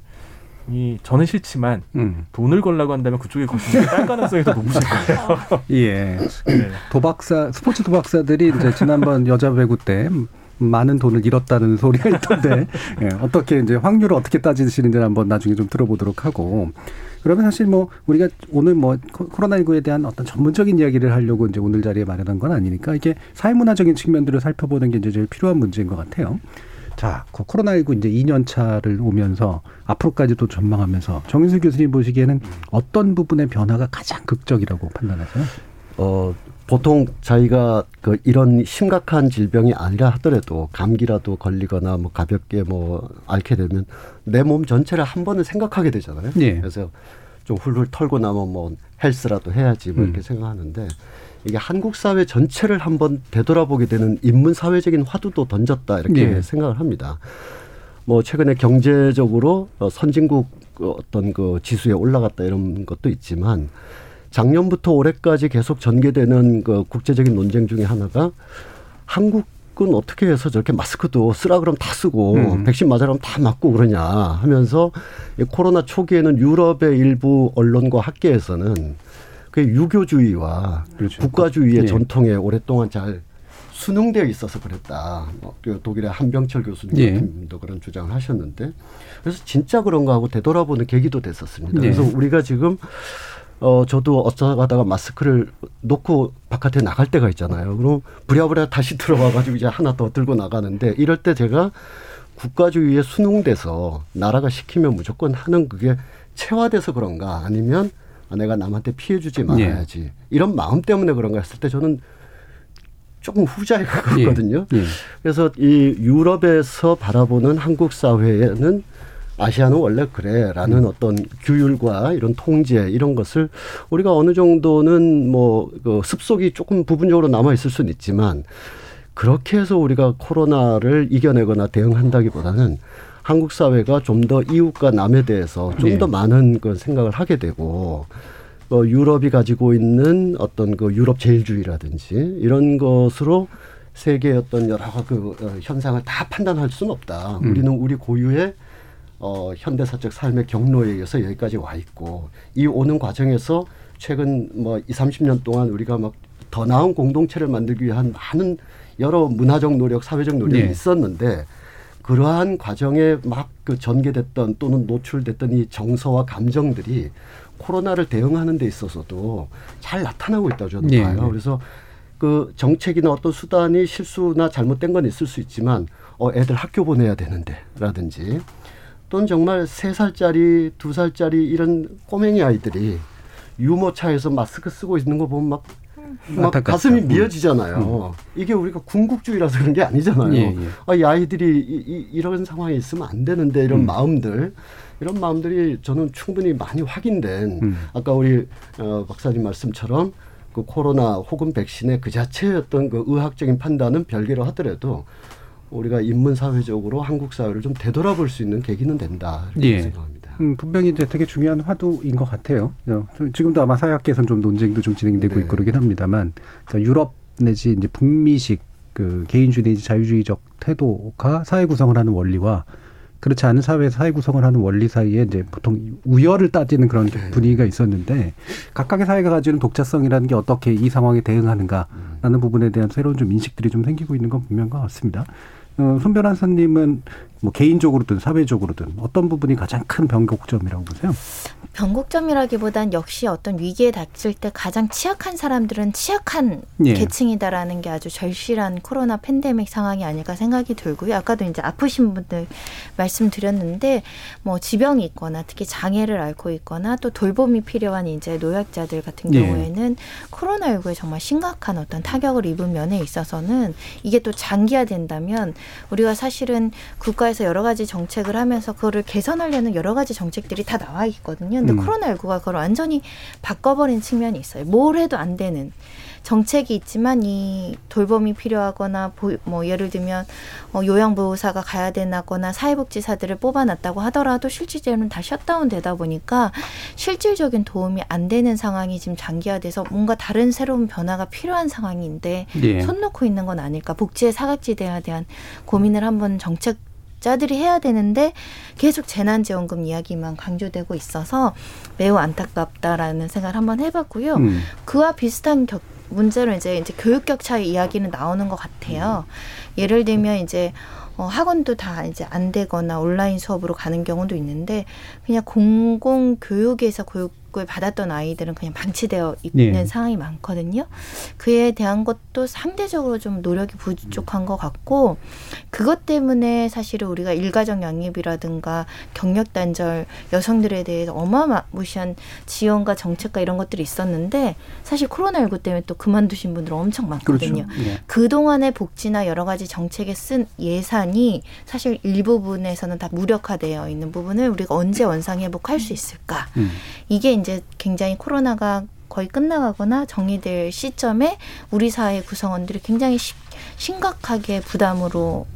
이 저는 싫지만 음. 돈을 걸라고 한다면 그쪽에 거시는 딸 가능성이 더 높으실 거예요. 예. 네. 도박사 스포츠 도박사들이 이제 지난번 여자 배구 때 많은 돈을 잃었다는 소리가 있던데 예, 어떻게 이제 확률을 어떻게 따지시는지 한번 나중에 좀 들어보도록 하고 그러면 사실 뭐 우리가 오늘 뭐 코로나19에 대한 어떤 전문적인 이야기를 하려고 이제 오늘 자리에 마련한 건 아니니까 이게 사회문화적인 측면들을 살펴보는 게 이제 제일 필요한 문제인 것 같아요. 자, 그 코로나19 이제 2년 차를 오면서 앞으로까지도 전망하면서 정인수 교수님 보시기에는 어떤 부분의 변화가 가장 극적이라고 판단하세요? 어, 보통 자기가 그 이런 심각한 질병이 아니라 하더라도 감기라도 걸리거나 뭐 가볍게 뭐 앓게 되면 내 몸 전체를 한 번은 생각하게 되잖아요. 예. 그래서 좀 훌훌 털고 나면 뭐 헬스라도 해야지 뭐 이렇게 음. 생각하는데 이게 한국 사회 전체를 한번 되돌아보게 되는 인문 사회적인 화두도 던졌다 이렇게 예. 생각을 합니다. 뭐 최근에 경제적으로 어, 선진국 그 어떤 그 지수에 올라갔다 이런 것도 있지만 작년부터 올해까지 계속 전개되는 그 국제적인 논쟁 중에 하나가 한국 은 어떻게 해서 저렇게 마스크도 쓰라 그러면 다 쓰고 음. 백신 맞으라면 다 맞고 그러냐 하면서 이 코로나 초기에는 유럽의 일부 언론과 학계에서는 그 유교주의와 국가주의의 예. 전통에 오랫동안 잘 순응되어 있어서 그랬다. 뭐, 그 독일의 한병철 교수님 예. 그런 주장을 하셨는데 그래서 진짜 그런가 하고 되돌아보는 계기도 됐었습니다. 예. 그래서 우리가 지금 어 저도 어쩌다가다가 마스크를 놓고 바깥에 나갈 때가 있잖아요. 그럼 부랴부랴 다시 들어와 가지고 이제 하나 더 들고 나가는데 이럴 때 제가 국가주의에 순응돼서 나라가 시키면 무조건 하는 그게 체화돼서 그런가 아니면 아, 내가 남한테 피해 주지 말아야지 이런 마음 때문에 그런가 했을 때 저는 조금 후자에 가깝거든요. 예. 그래서 이 유럽에서 바라보는 한국 사회에는 아시아는 원래 그래라는 어떤 규율과 이런 통제 이런 것을 우리가 어느 정도는 뭐 그 습속이 조금 부분적으로 남아 있을 수는 있지만 그렇게 해서 우리가 코로나를 이겨내거나 대응한다기보다는 한국 사회가 좀 더 이웃과 남에 대해서 좀더 네. 많은 그 생각을 하게 되고 어, 유럽이 가지고 있는 어떤 그 유럽 제일주의라든지 이런 것으로 세계의 어떤 여러 그 어, 현상을 다 판단할 수는 없다. 음. 우리는 우리 고유의 어, 현대사적 삶의 경로에 의해서 여기까지 와 있고 이 오는 과정에서 최근 뭐 2, 30년 동안 우리가 막 더 나은 공동체를 만들기 위한 많은 여러 문화적 노력, 사회적 노력이 네. 있었는데 그러한 과정에 막 그 전개됐던 또는 노출됐던 이 정서와 감정들이 코로나를 대응하는 데 있어서도 잘 나타나고 있다고 저는 네. 봐요. 그래서 그 정책이나 어떤 수단이 실수나 잘못된 건 있을 수 있지만 어 애들 학교 보내야 되는데라든지 또는 정말 세 살짜리 두 살짜리 이런 꼬맹이 아이들이 유모차에서 마스크 쓰고 있는 거 보면 막, 막. 가슴이 음. 미어지잖아요. 이게 우리가 궁극주의라서 그런 게 아니잖아요. 예, 예. 아, 이 아이들이 이, 이, 런 상황에 있으면 안 되는데 이런 음. 마음들 이런 마음들이 저는 충분히 많이 확인된 음. 아까 우리 어, 박사님 말씀처럼 그 코로나 혹은 백신의 그 자체의 어떤 그 의학적인 판단은 별개로 하더라도 우리가 인문 사회적으로 한국 사회를 좀 되돌아볼 수 있는 계기는 된다 이렇게 예. 생각합니다. 음, 분명히 이제 되게 중요한 화두인 것 같아요. 어, 지금도 아마 사회학계에서는 좀 논쟁도 좀 진행되고 네. 있고 그러긴 합니다만, 그러니까 유럽 내지 이제 북미식 그 개인주의 내지 자유주의적 태도가 사회 구성을 하는 원리와 그렇지 않은 사회에서 사회 구성을 하는 원리 사이에 이제 보통 우열을 따지는 그런 네. 분위기가 있었는데 각각의 사회가 가지는 독자성이라는 게 어떻게 이 상황에 대응하는가라는 부분에 대한 새로운 좀 인식들이 좀 생기고 있는 건 분명한 것 같습니다. 어, 손 변호사님은 뭐 개인적으로든 사회적으로든 어떤 부분이 가장 큰 변곡점이라고 보세요? 변곡점이라기보단 역시 어떤 위기에 닥칠 때 가장 취약한 사람들은 취약한 예. 계층이다라는 게 아주 절실한 코로나 팬데믹 상황이 아닐까 생각이 들고요. 아까도 이제 아프신 분들 말씀드렸는데 뭐 지병이 있거나 특히 장애를 앓고 있거나 또 돌봄이 필요한 이제 노약자들 같은 예. 경우에는 코로나19에 정말 심각한 어떤 타격을 입은 면에 있어서는 이게 또 장기화된다면 우리가 사실은 국가에서 여러 가지 정책을 하면서 그거를 개선하려는 여러 가지 정책들이 다 나와 있거든요. 근데 음. 코로나19가 그걸 완전히 바꿔버린 측면이 있어요. 뭘 해도 안 되는. 정책이 있지만 이 돌봄이 필요하거나 보- 뭐 예를 들면 어, 요양보호사가 가야 되나거나 사회복지사들을 뽑아놨다고 하더라도 실질적으로는 다 셧다운 되다 보니까 실질적인 도움이 안 되는 상황이 지금 장기화돼서 뭔가 다른 새로운 변화가 필요한 상황인데 예. 손 놓고 있는 건 아닐까 복지의 사각지대에 대한 고민을 한번 정책 자영업자들이 해야 되는데 계속 재난지원금 이야기만 강조되고 있어서 매우 안타깝다라는 생각을 한번 해봤고요. 음. 그와 비슷한 격, 문제로 이제 이제 교육 격차의 이야기는 나오는 것 같아요. 예를 들면 이제 어, 학원도 다 이제 안 되거나 온라인 수업으로 가는 경우도 있는데 그냥 공공 교육에서 교육 을 받았던 아이들은 그냥 방치되어 있는 예. 상황이 많거든요. 그에 대한 것도 상대적으로 좀 노력이 부족한 것 같고 그것 때문에 사실은 우리가 일가정 양립이라든가 경력 단절 여성들에 대해서 어마무시한 지원과 정책과 이런 것들이 있었는데 사실 코로나19 때문에 또 그만두신 분들 엄청 많거든요. 그렇죠. 예. 그동안의 복지나 여러 가지 정책에 쓴 예산이 사실 일부분에서는 다 무력화되어 있는 부분을 우리가 언제 원상 회복할 수 있을까? 음. 이게 이제 굉장히 코로나가 거의 끝나가거나 정리될 시점에 우리 사회 구성원들이 굉장히 시- 심각하게 부담으로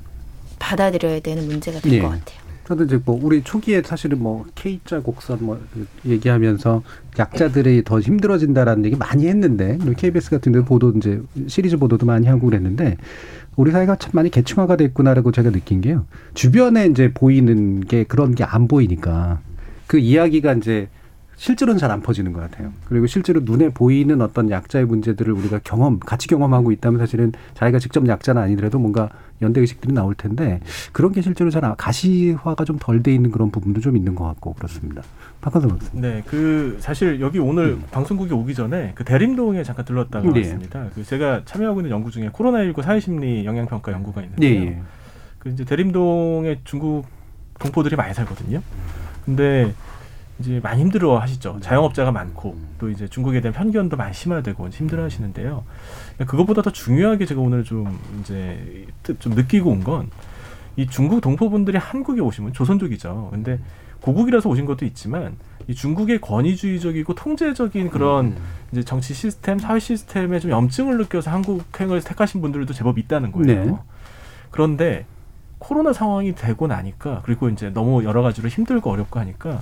받아들여야 되는 문제가 될것 예. 같아요. 저도 이제 뭐 우리 초기에 사실은 뭐 K자 곡선 뭐 얘기하면서 약자들이 더 힘들어진다라는 얘기 많이 했는데 KBS 같은 데 보도 이제 시리즈 보도도 많이 하고 그랬는데 우리 사회가 참 많이 계층화가 됐구나라고 제가 느낀 게요. 주변에 이제 보이는 게 그런 게 안 보이니까 그 이야기가 이제 실제로는 잘 안 퍼지는 것 같아요. 그리고 실제로 눈에 보이는 어떤 약자의 문제들을 우리가 경험, 같이 경험하고 있다면 사실은 자기가 직접 약자는 아니더라도 뭔가 연대 의식들이 나올 텐데 그런 게 실제로 잘 아- 가시화가 좀 덜 돼 있는 그런 부분도 좀 있는 것 같고 그렇습니다. 박한선 박사. 네, 그 사실 여기 오늘 방송국에 오기 전에 그 대림동에 잠깐 들렀다가 네. 왔습니다. 그 제가 참여하고 있는 연구 중에 코로나19 사회심리 영향평가 연구가 있는데요. 예, 예. 그 이제 대림동에 중국 동포들이 많이 살거든요. 근데 이제 많이 힘들어 하시죠. 자영업자가 많고 또 이제 중국에 대한 편견도 많이 심화되고 힘들어 하시는데요. 그것보다 더 중요하게 제가 오늘 좀 이제 좀 느끼고 온 건 이 중국 동포분들이 한국에 오시면 조선족이죠. 근데 고국이라서 오신 것도 있지만 이 중국의 권위주의적이고 통제적인 그런 이제 정치 시스템, 사회 시스템에 좀 염증을 느껴서 한국행을 택하신 분들도 제법 있다는 거예요. 네. 그런데 코로나 상황이 되고 나니까 그리고 이제 너무 여러 가지로 힘들고 어렵고 하니까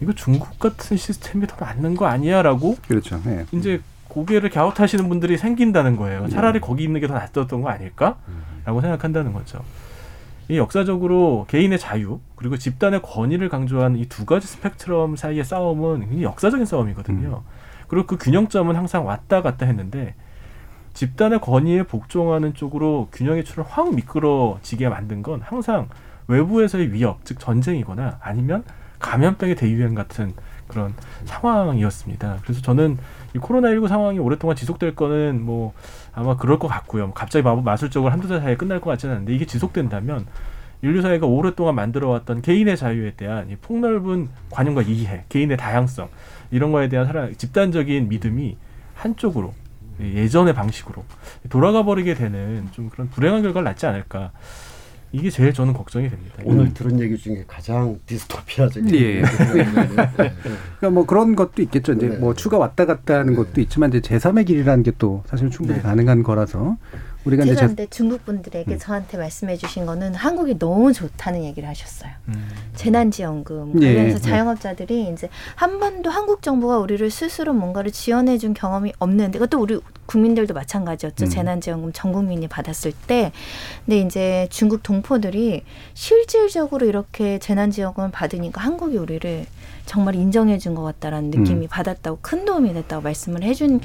이거 중국 같은 시스템이 더 맞는 거 아니야라고 그렇죠. 네. 이제 고개를 갸웃하시는 분들이 생긴다는 거예요. 차라리 거기 있는 게 더 낫었던 거 아닐까?라고 생각한다는 거죠. 이 역사적으로 개인의 자유 그리고 집단의 권위를 강조한 이두 가지 스펙트럼 사이의 싸움은 굉장히 역사적인 싸움이거든요. 그리고 그 균형점은 항상 왔다 갔다 했는데 집단의 권위에 복종하는 쪽으로 균형의 추를 확 미끄러지게 만든 건 항상 외부에서의 위협, 즉 전쟁이거나 아니면 감염병의 대유행 같은 그런 상황이었습니다. 그래서 저는 이 코로나19 상황이 오랫동안 지속될 거는 뭐 아마 그럴 것 같고요. 갑자기 마- 마술적으로 한두 달 사이에 끝날 것 같지는 않은데 이게 지속된다면 인류 사회가 오랫동안 만들어왔던 개인의 자유에 대한 이 폭넓은 관용과 이해, 개인의 다양성 이런 거에 대한 사람 집단적인 믿음이 한쪽으로 예전의 방식으로 돌아가 버리게 되는 좀 그런 불행한 결과를 낳지 않을까. 이게 제일 저는 걱정이 됩니다. 오늘 들은 얘기 중에 가장 디스토피아적인 예. 얘기네요. 그러니까 뭐 그런 것도 있겠죠. 이제 뭐 추가 왔다 갔다 하는 것도 있지만 이제 제3의 길이라는 게 또 사실 충분히 가능한 거라서 우리가 이제 근데 중국 분들에게 저한테 말씀해 주신 거는 한국이 너무 좋다는 얘기를 하셨어요. 재난지원금 예, 관련해서 예. 자영업자들이 이제 한 번도 한국 정부가 우리를 스스로 뭔가를 지원해 준 경험이 없는데 그것도 우리 국민들도 마찬가지였죠. 음. 재난지원금 전 국민이 받았을 때. 근데 이제 중국 동포들이 실질적으로 이렇게 재난지원금을 받으니까 한국이 우리를 정말 인정해 준 것 같다라는 느낌이 음. 받았다고 큰 도움이 됐다고 말씀을 해준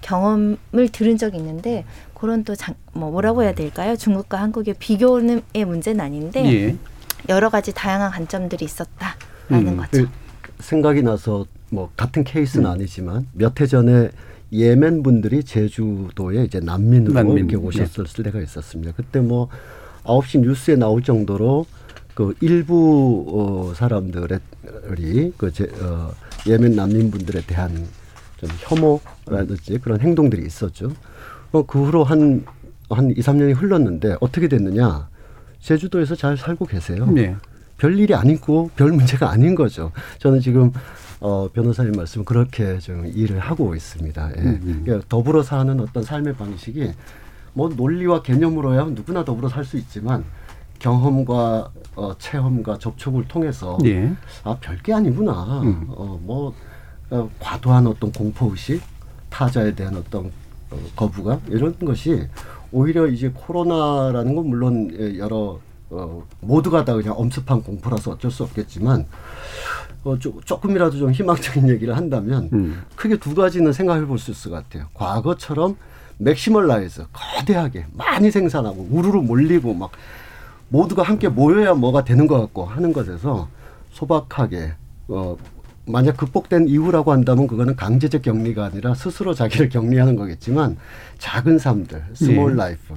경험을 들은 적이 있는데 그런 또뭐 뭐라고 해야 될까요? 중국과 한국의 비교의 문제는 아닌데 예. 여러 가지 다양한 관점들이 있었다라는 음, 거죠. 그 생각이 나서 뭐 같은 케이스는 음. 아니지만 몇 해 전에 예멘 분들이 제주도에 이제 난민으로 난민, 이렇게 오셨을 때가 있었습니다. 그때 뭐 아홉 시 뉴스에 나올 정도로 그 일부 어, 사람들이 그 제, 어, 예멘 난민분들에 대한 좀 혐오라든지 그런 행동들이 있었죠. 어, 그 후로 한, 한 2, 3년이 흘렀는데 어떻게 됐느냐. 제주도에서 잘 살고 계세요. 네. 별 일이 아니고 별 문제가 아닌 거죠. 저는 지금 어, 변호사님 말씀 그렇게 좀 이해를 하고 있습니다. 예. 음, 음. 그러니까 더불어 사는 어떤 삶의 방식이 뭐 논리와 개념으로야 누구나 더불어 살 수 있지만 경험과 어, 체험과 접촉을 통해서 예. 아 별게 아니구나. 음. 어, 뭐 어, 과도한 어떤 공포 의식, 타자에 대한 어떤 어, 거부감 이런 것이 오히려 이제 코로나라는 건 물론 예, 여러 어, 모두가 다 그냥 엄습한 공포라서 어쩔 수 없겠지만 어, 조, 조금이라도 좀 희망적인 얘기를 한다면 음. 크게 두 가지는 생각해 볼 수 있을 것 같아요. 과거처럼 maximalize 거대하게 많이 생산하고 우르르 몰리고 막 모두가 함께 모여야 뭐가 되는 것 같고 하는 것에서 소박하게 어 만약 극복된 이후라고 한다면 그거는 강제적 격리가 아니라 스스로 자기를 격리하는 거겠지만 작은 삶들, small 예. life,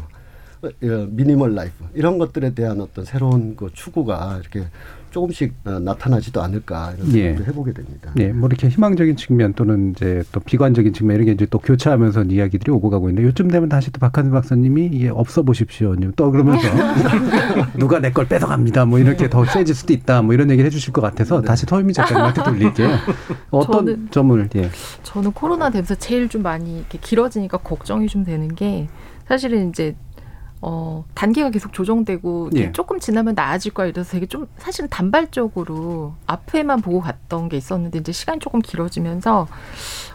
minimal life 이런 것들에 대한 어떤 새로운 그 추구가 이렇게 조금씩 어, 나타나지도 않을까 이런 예. 생각도 해보게 됩니다. 네, 뭐 이렇게 희망적인 측면 또는 이제 또 비관적인 측면 이런 게 이제 또 교차하면서 이야기들이 오고 가고 있는데 요즘 되면 다시 또 박한수 박사님이 이게 없어 보십시오. 또 그러면서 누가 내 걸 뺏어갑니다. 뭐 이렇게 더 세질 수도 있다. 뭐 이런 얘기를 해주실 것 같아서 다시 서유미 작가님한테 돌릴게요. 어떤 저는- 점을 예. 저는 코로나 되면서 제일 좀 많이 이렇게 길어지니까 걱정이 좀 되는 게 사실은 이제 어 단계가 계속 조정되고 예. 조금 지나면 나아질 거야 이래서 되게 좀 사실은 단발적으로 앞에만 보고 갔던 게 있었는데 이제 시간이 조금 길어지면서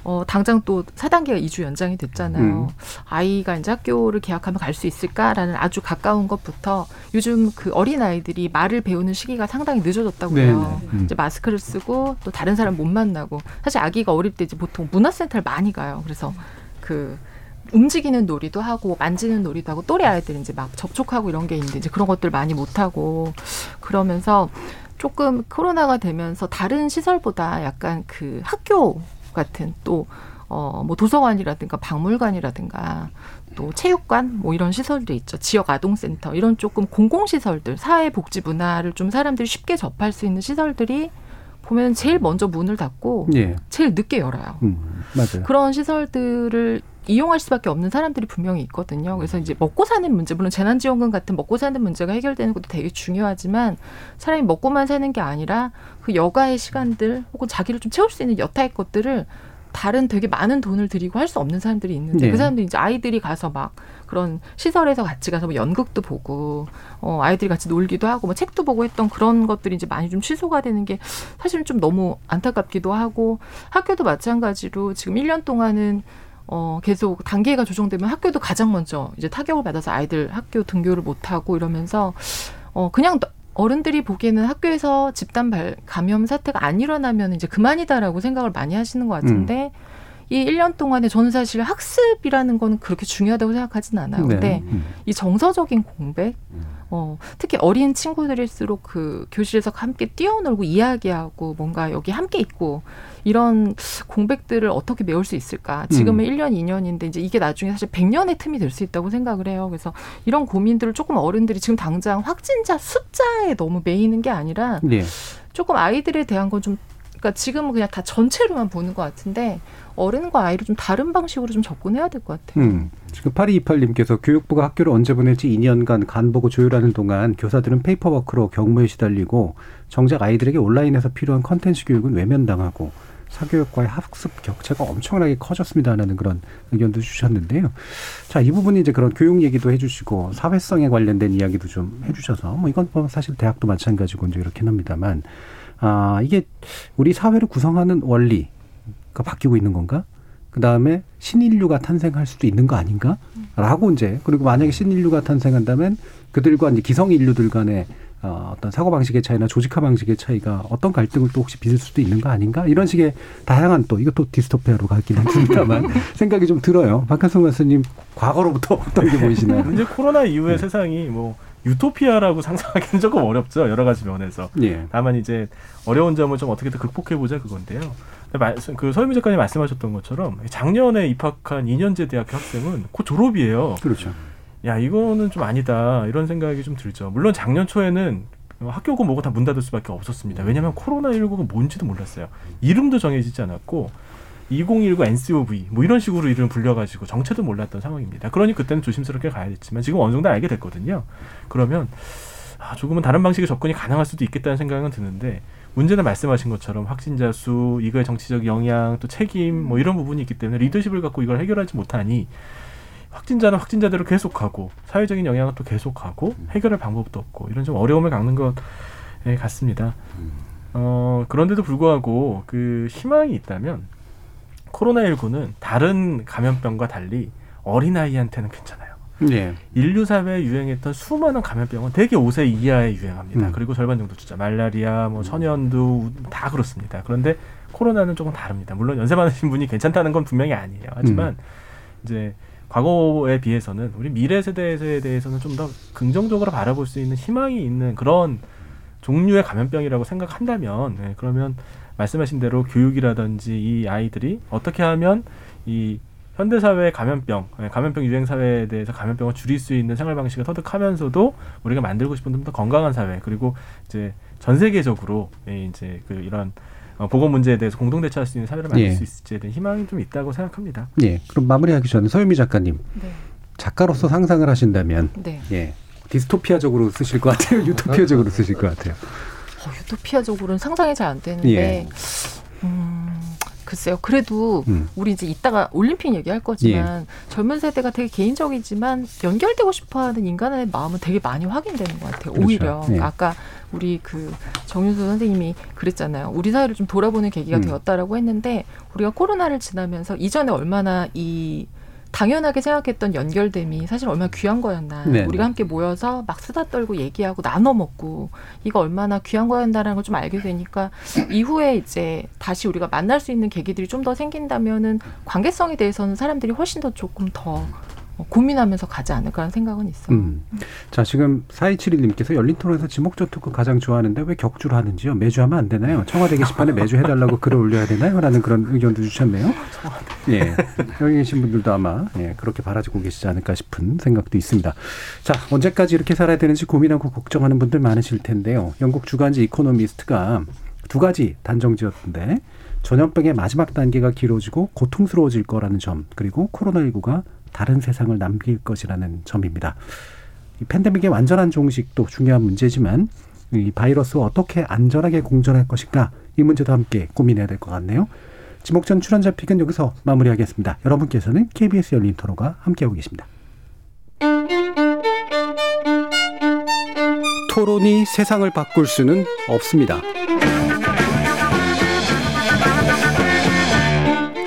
어 당장 또 4단계가 2주 연장이 됐잖아요. 음. 아이가 이제 학교를 개학하면 갈 수 있을까라는 아주 가까운 것부터 요즘 그 어린 아이들이 말을 배우는 시기가 상당히 늦어졌다고 네, 해요. 네. 음. 이제 마스크를 쓰고 또 다른 사람 못 만나고 사실 아기가 어릴 때 이제 보통 문화센터를 많이 가요. 그래서 그 움직이는 놀이도 하고 만지는 놀이도 하고 또래 아이들 이제 막 접촉하고 이런 게 있는데 이제 그런 것들 많이 못 하고 그러면서 조금 코로나가 되면서 다른 시설보다 약간 그 학교 같은 또 어, 뭐 도서관이라든가 박물관이라든가 또 체육관 뭐 이런 시설도 있죠. 지역 아동센터 이런 조금 공공시설들, 사회복지 문화를 좀 사람들이 쉽게 접할 수 있는 시설들이 보면 제일 먼저 문을 닫고 예. 제일 늦게 열어요. 음, 맞아요. 그런 시설들을 이용할 수밖에 없는 사람들이 분명히 있거든요. 그래서 이제 먹고 사는 문제, 물론 재난지원금 같은 먹고 사는 문제가 해결되는 것도 되게 중요하지만 사람이 먹고만 사는 게 아니라 그 여가의 시간들 혹은 자기를 좀 채울 수 있는 여타의 것들을 다른 되게 많은 돈을 들이고 할 수 없는 사람들이 있는데 네. 그 사람들이 이제 아이들이 가서 막 그런 시설에서 같이 가서 뭐 연극도 보고 어 아이들이 같이 놀기도 하고 뭐 책도 보고 했던 그런 것들이 이제 많이 좀 취소가 되는 게 사실은 좀 너무 안타깝기도 하고 학교도 마찬가지로 지금 1년 동안은 어, 계속 단계가 조정되면 학교도 가장 먼저 이제 타격을 받아서 아이들 학교 등교를 못하고 이러면서 어, 그냥 너- 어른들이 보기에는 학교에서 집단 발, 감염 사태가 안 일어나면 이제 그만이다라고 생각을 많이 하시는 것 같은데 이 1년 동안에 저는 사실 학습이라는 거는 그렇게 중요하다고 생각하진 않아요. 네. 근데 음. 이 정서적인 공백, 어, 특히 어린 친구들일수록 그 교실에서 함께 뛰어놀고 이야기하고 뭔가 여기 함께 있고 이런 공백들을 어떻게 메울 수 있을까? 지금은 음. 1년, 2년인데 이제 이게 나중에 사실 100년의 틈이 될 수 있다고 생각을 해요. 그래서 이런 고민들을 조금 어른들이 지금 당장 확진자 숫자에 너무 매이는 게 아니라 예. 조금 아이들에 대한 건좀 그러니까 지금은 그냥 다 전체로만 보는 것 같은데 어른과 아이를 좀 다른 방식으로 좀 접근해야 될 것 같아요. 음. 지금 8228님께서 교육부가 학교를 언제 보낼지 2년간 간 보고 조율하는 동안 교사들은 paperwork로 격무에 시달리고 정작 아이들에게 온라인에서 필요한 컨텐츠 교육은 외면당하고 사교육과의 학습 격차가 엄청나게 커졌습니다라는 그런 의견도 주셨는데요. 자, 이 부분이 이제 그런 교육 얘기도 해주시고 사회성에 관련된 이야기도 좀 해주셔서 뭐 이건 뭐 사실 대학도 마찬가지고 이제 이렇긴 합니다만 아 이게 우리 사회를 구성하는 원리가 바뀌고 있는 건가? 그 다음에 신인류가 탄생할 수도 있는 거 아닌가? 라고 이제 그리고 만약에 신인류가 탄생한다면 그들과 이제 기성 인류들 간의 어, 어떤 사고 방식의 차이나 조직화 방식의 차이가 어떤 갈등을 또 혹시 빚을 수도 있는 거 아닌가? 이런 식의 다양한 또 이것도 디스토피아로 가긴 했습니다만 생각이 좀 들어요. 박한성 교수님 과거로부터 어떤 게 보이시나요? 이제 코로나 이후에 세상이 뭐 유토피아라고 상상하기는 조금 어렵죠 여러 가지 면에서. 예. 다만 이제 어려운 점을 좀 어떻게든 극복해 보자 그건데요. 말씀- 그 서유미 작가님 말씀하셨던 것처럼 작년에 입학한 2년제 대학교 학생은 곧 졸업이에요. 그렇죠. 야 이거는 좀 아니다 이런 생각이 좀 들죠. 물론 작년 초에는 학교고 뭐고 다 문 닫을 수밖에 없었습니다. 왜냐하면 코로나 19가 뭔지도 몰랐어요. 이름도 정해지지 않았고 2019 NCOV 뭐 이런 식으로 이름 불려가지고 정체도 몰랐던 상황입니다. 그러니 그때는 조심스럽게 가야겠지만 지금 어느 정도 알게 됐거든요. 그러면 아, 조금은 다른 방식의 접근이 가능할 수도 있겠다는 생각은 드는데 문제는 말씀하신 것처럼 확진자 수, 이거의 정치적 영향, 또 책임 뭐 이런 부분이 있기 때문에 리더십을 갖고 이걸 해결하지 못하니 확진자는 확진자대로 계속하고 사회적인 영향은 또 계속하고 해결할 방법도 없고 이런 좀 어려움을 겪는 것 예, 같습니다. 어, 그런데도 불구하고 그 희망이 있다면 코로나19는 다른 감염병과 달리 어린아이한테는 괜찮아요. 예. 인류 사회에 유행했던 수많은 감염병은 대개 5세 이하에 유행합니다. 음. 그리고 절반 정도 진짜 말라리아, 뭐 천연두 다 그렇습니다. 그런데 코로나는 조금 다릅니다. 물론 연세 많으신 분이 괜찮다는 건 분명히 아니에요. 하지만 음. 이제 과거에 비해서는 우리 미래 세대에 대해서는 좀 더 긍정적으로 바라볼 수 있는 희망이 있는 그런 종류의 감염병이라고 생각한다면 네, 그러면 말씀하신 대로 교육이라든지 이 아이들이 어떻게 하면 이 현대 사회의 감염병, 네, 감염병 유행 사회에 대해서 감염병을 줄일 수 있는 생활 방식을 터득하면서도 우리가 만들고 싶은 좀 더 건강한 사회 그리고 이제 전 세계적으로 예, 이제 그 이런 어, 보건 문제에 대해서 공동 대처할 수 있는 사회를 만들 예. 수 있을지에 대한 희망이 좀 있다고 생각합니다. 예. 그럼 마무리하기 전에 서유미 작가님. 네. 작가로서 상상을 하신다면 네. 예. 디스토피아적으로 쓰실 것 같아요. 유토피아적으로 쓰실 것 같아요. 어, 유토피아적으로는 상상이 잘 안 되는데 예. 음, 글쎄요. 그래도 음. 우리 이제 이따가 올림픽 얘기할 거지만 젊은 세대가 되게 개인적이지만 연결되고 싶어하는 인간의 마음은 되게 많이 확인되는 것 같아요. 그렇죠. 오히려 예. 아까 우리 그 정윤수 선생님이 그랬잖아요. 우리 사회를 좀 돌아보는 계기가 음. 되었다라고 했는데 우리가 코로나를 지나면서 이전에 얼마나 이 당연하게 생각했던 연결됨이 사실 얼마나 귀한 거였나. 네. 우리가 함께 모여서 막 수다 떨고 얘기하고 나눠 먹고 이거 얼마나 귀한 거였다라는 걸 좀 알게 되니까 이후에 이제 다시 우리가 만날 수 있는 계기들이 좀 더 생긴다면은 관계성에 대해서는 사람들이 훨씬 더 조금 더 어, 고민하면서 가지 않을까라는 생각은 있어요. 음. 자, 지금 4271님께서 열린 토론에서 지목전 토크 가장 좋아하는데 왜 격주로 하는지요? 매주 하면 안 되나요? 청와대 게시판에 매주 해달라고 글을 올려야 되나요? 라는 그런 의견도 주셨네요. 예. 여기 계신 분들도 아마 예, 그렇게 바라지고 계시지 않을까 싶은 생각도 있습니다. 자, 언제까지 이렇게 살아야 되는지 고민하고 걱정하는 분들 많으실 텐데요. 영국 주간지 이코노미스트가 두 가지 단정 지었는데 전염병의 마지막 단계가 길어지고 고통스러워질 거라는 점, 그리고 코로나19가 다른 세상을 남길 것이라는 점입니다. 이 팬데믹의 완전한 종식도 중요한 문제지만 이 바이러스와 어떻게 안전하게 공존할 것인가 이 문제도 함께 고민해야 될 것 같네요. 지목전 출연자 픽은 여기서 마무리하겠습니다. 여러분께서는 KBS 열린 토론과 함께하고 계십니다. 토론이 세상을 바꿀 수는 없습니다.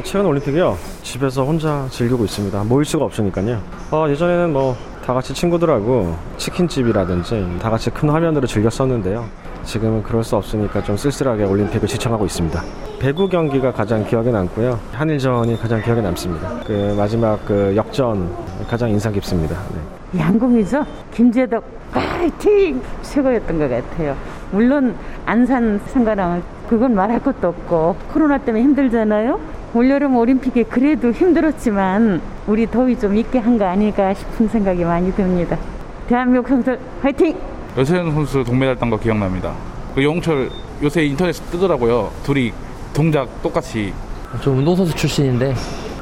어, 최근 올림픽이요. 집에서 혼자 즐기고 있습니다. 모일 수가 없으니까요. 어, 예전에는 뭐 다 같이 친구들하고 치킨집이라든지 다 같이 큰 화면으로 즐겼었는데요. 지금은 그럴 수 없으니까 좀 쓸쓸하게 올림픽을 지청하고 있습니다. 배구 경기가 가장 기억에 남고요. 한일전이 가장 기억에 남습니다. 그 마지막 그 역전 가장 인상 깊습니다. 네. 양궁이죠. 김재덕 파이팅 최고였던 것 같아요. 물론 안산 상가랑 그건 말할 것도 없고 코로나 때문에 힘들잖아요. 올여름 올림픽이 그래도 힘들었지만 우리 더위 좀 있게 한 거 아닐까 싶은 생각이 많이 듭니다. 대한민국 선수들 화이팅! 여세현 선수 동메달 딴 거 기억납니다. 그 영철 요새 인터넷에 뜨더라고요. 둘이 동작 똑같이. 좀 운동선수 출신인데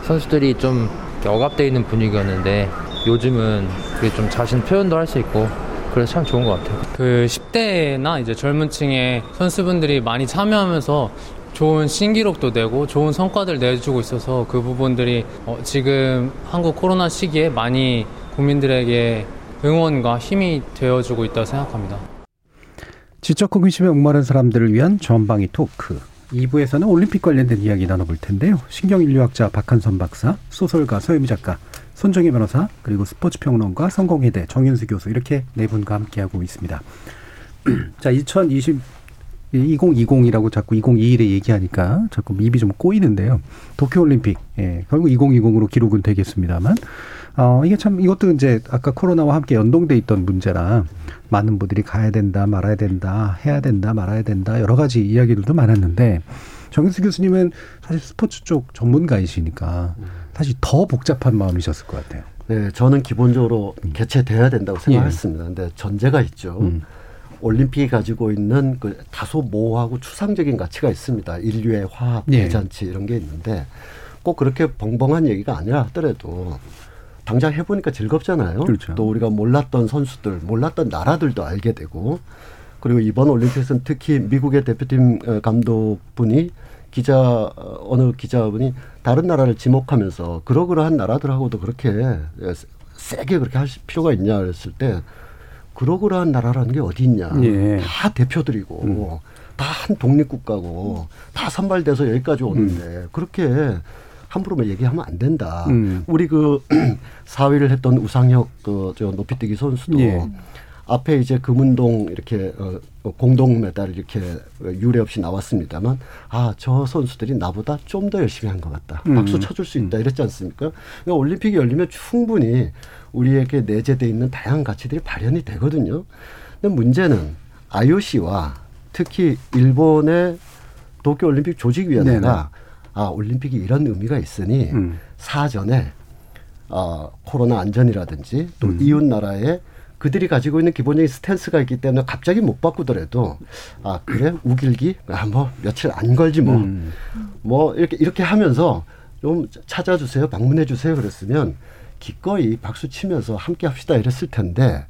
선수들이 좀 억압되어 있는 분위기였는데 요즘은 그게 좀 자신 표현도 할 수 있고 그래서 참 좋은 것 같아요. 그 10대나 이제 젊은 층의 선수분들이 많이 참여하면서 좋은 신기록도 내고 좋은 성과들 내주고 있어서 그 부분들이 어, 지금 한국 코로나 시기에 많이 국민들에게 응원과 힘이 되어주고 있다고 생각합니다. 지적 호기심에 목마른 사람들을 위한 전방위 토크. 2부에서는 올림픽 관련된 이야기 나눠볼 텐데요. 신경인류학자 박한선 박사, 소설가 서유미 작가, 손정희 변호사, 그리고 스포츠 평론가 성공회대 정윤수 교수 이렇게 네 분과 함께하고 있습니다. 자, 2020 2020이라고 자꾸 2021에 얘기하니까 자꾸 입이 좀 꼬이는데요. 도쿄올림픽, 예, 결국 2020으로 기록은 되겠습니다만, 어, 이게 참, 이것도 이제 아까 코로나와 함께 연동돼 있던 문제라 많은 분들이 가야 된다, 말아야 된다, 해야 된다, 말아야 된다, 여러 가지 이야기들도 많았는데, 정윤수 교수님은 사실 스포츠 쪽 전문가이시니까 사실 더 복잡한 마음이셨을 것 같아요. 네, 저는 기본적으로 개최돼야 된다고 예. 생각했습니다. 근데 전제가 있죠. 음. 올림픽이 가지고 있는 그 다소 모호하고 추상적인 가치가 있습니다. 인류의 화합, 예. 대잔치 이런 게 있는데 꼭 그렇게 벙벙한 얘기가 아니라 하더라도 당장 해보니까 즐겁잖아요. 그렇죠. 또 우리가 몰랐던 선수들, 몰랐던 나라들도 알게 되고 그리고 이번 올림픽에서는 특히 미국의 대표팀 어, 감독분이 기자 어, 어느 기자분이 다른 나라를 지목하면서 그러그러한 나라들하고도 그렇게 예, 세게 그렇게 할 필요가 있냐 그랬을 때 그러그러한 나라라는 게 어디 있냐 예. 다 대표들이고 다한 독립국가고 다 선발돼서 여기까지 오는데 그렇게 함부로 얘기하면 안 된다. 음. 우리 그 4위를 했던 우상혁 그저 높이뛰기 선수도 예. 앞에 이제 금운동 이렇게 어, 어, 공동 메달 이렇게 유례 없이 나왔습니다만 아 저 선수들이 나보다 좀 더 열심히 한 것 같다. 음. 박수 쳐줄 수 있다 이랬지 않습니까? 그러니까 올림픽이 열리면 충분히 우리에게 내재돼 있는 다양한 가치들이 발현이 되거든요. 근데 문제는 IOC와 특히 일본의 도쿄올림픽 조직위원회가 아 올림픽이 이런 의미가 있으니 음. 사전에 어, 코로나 안전이라든지 또 음. 이웃 나라에 그들이 가지고 있는 기본적인 스탠스가 있기 때문에 갑자기 못 바꾸더라도 아 그래 우길기 아뭐 며칠 안 걸지 뭐뭐 음. 이렇게 이렇게 하면서 좀 찾아주세요 방문해 주세요 그랬으면 기꺼이 박수 치면서 함께 합시다 이랬을 텐데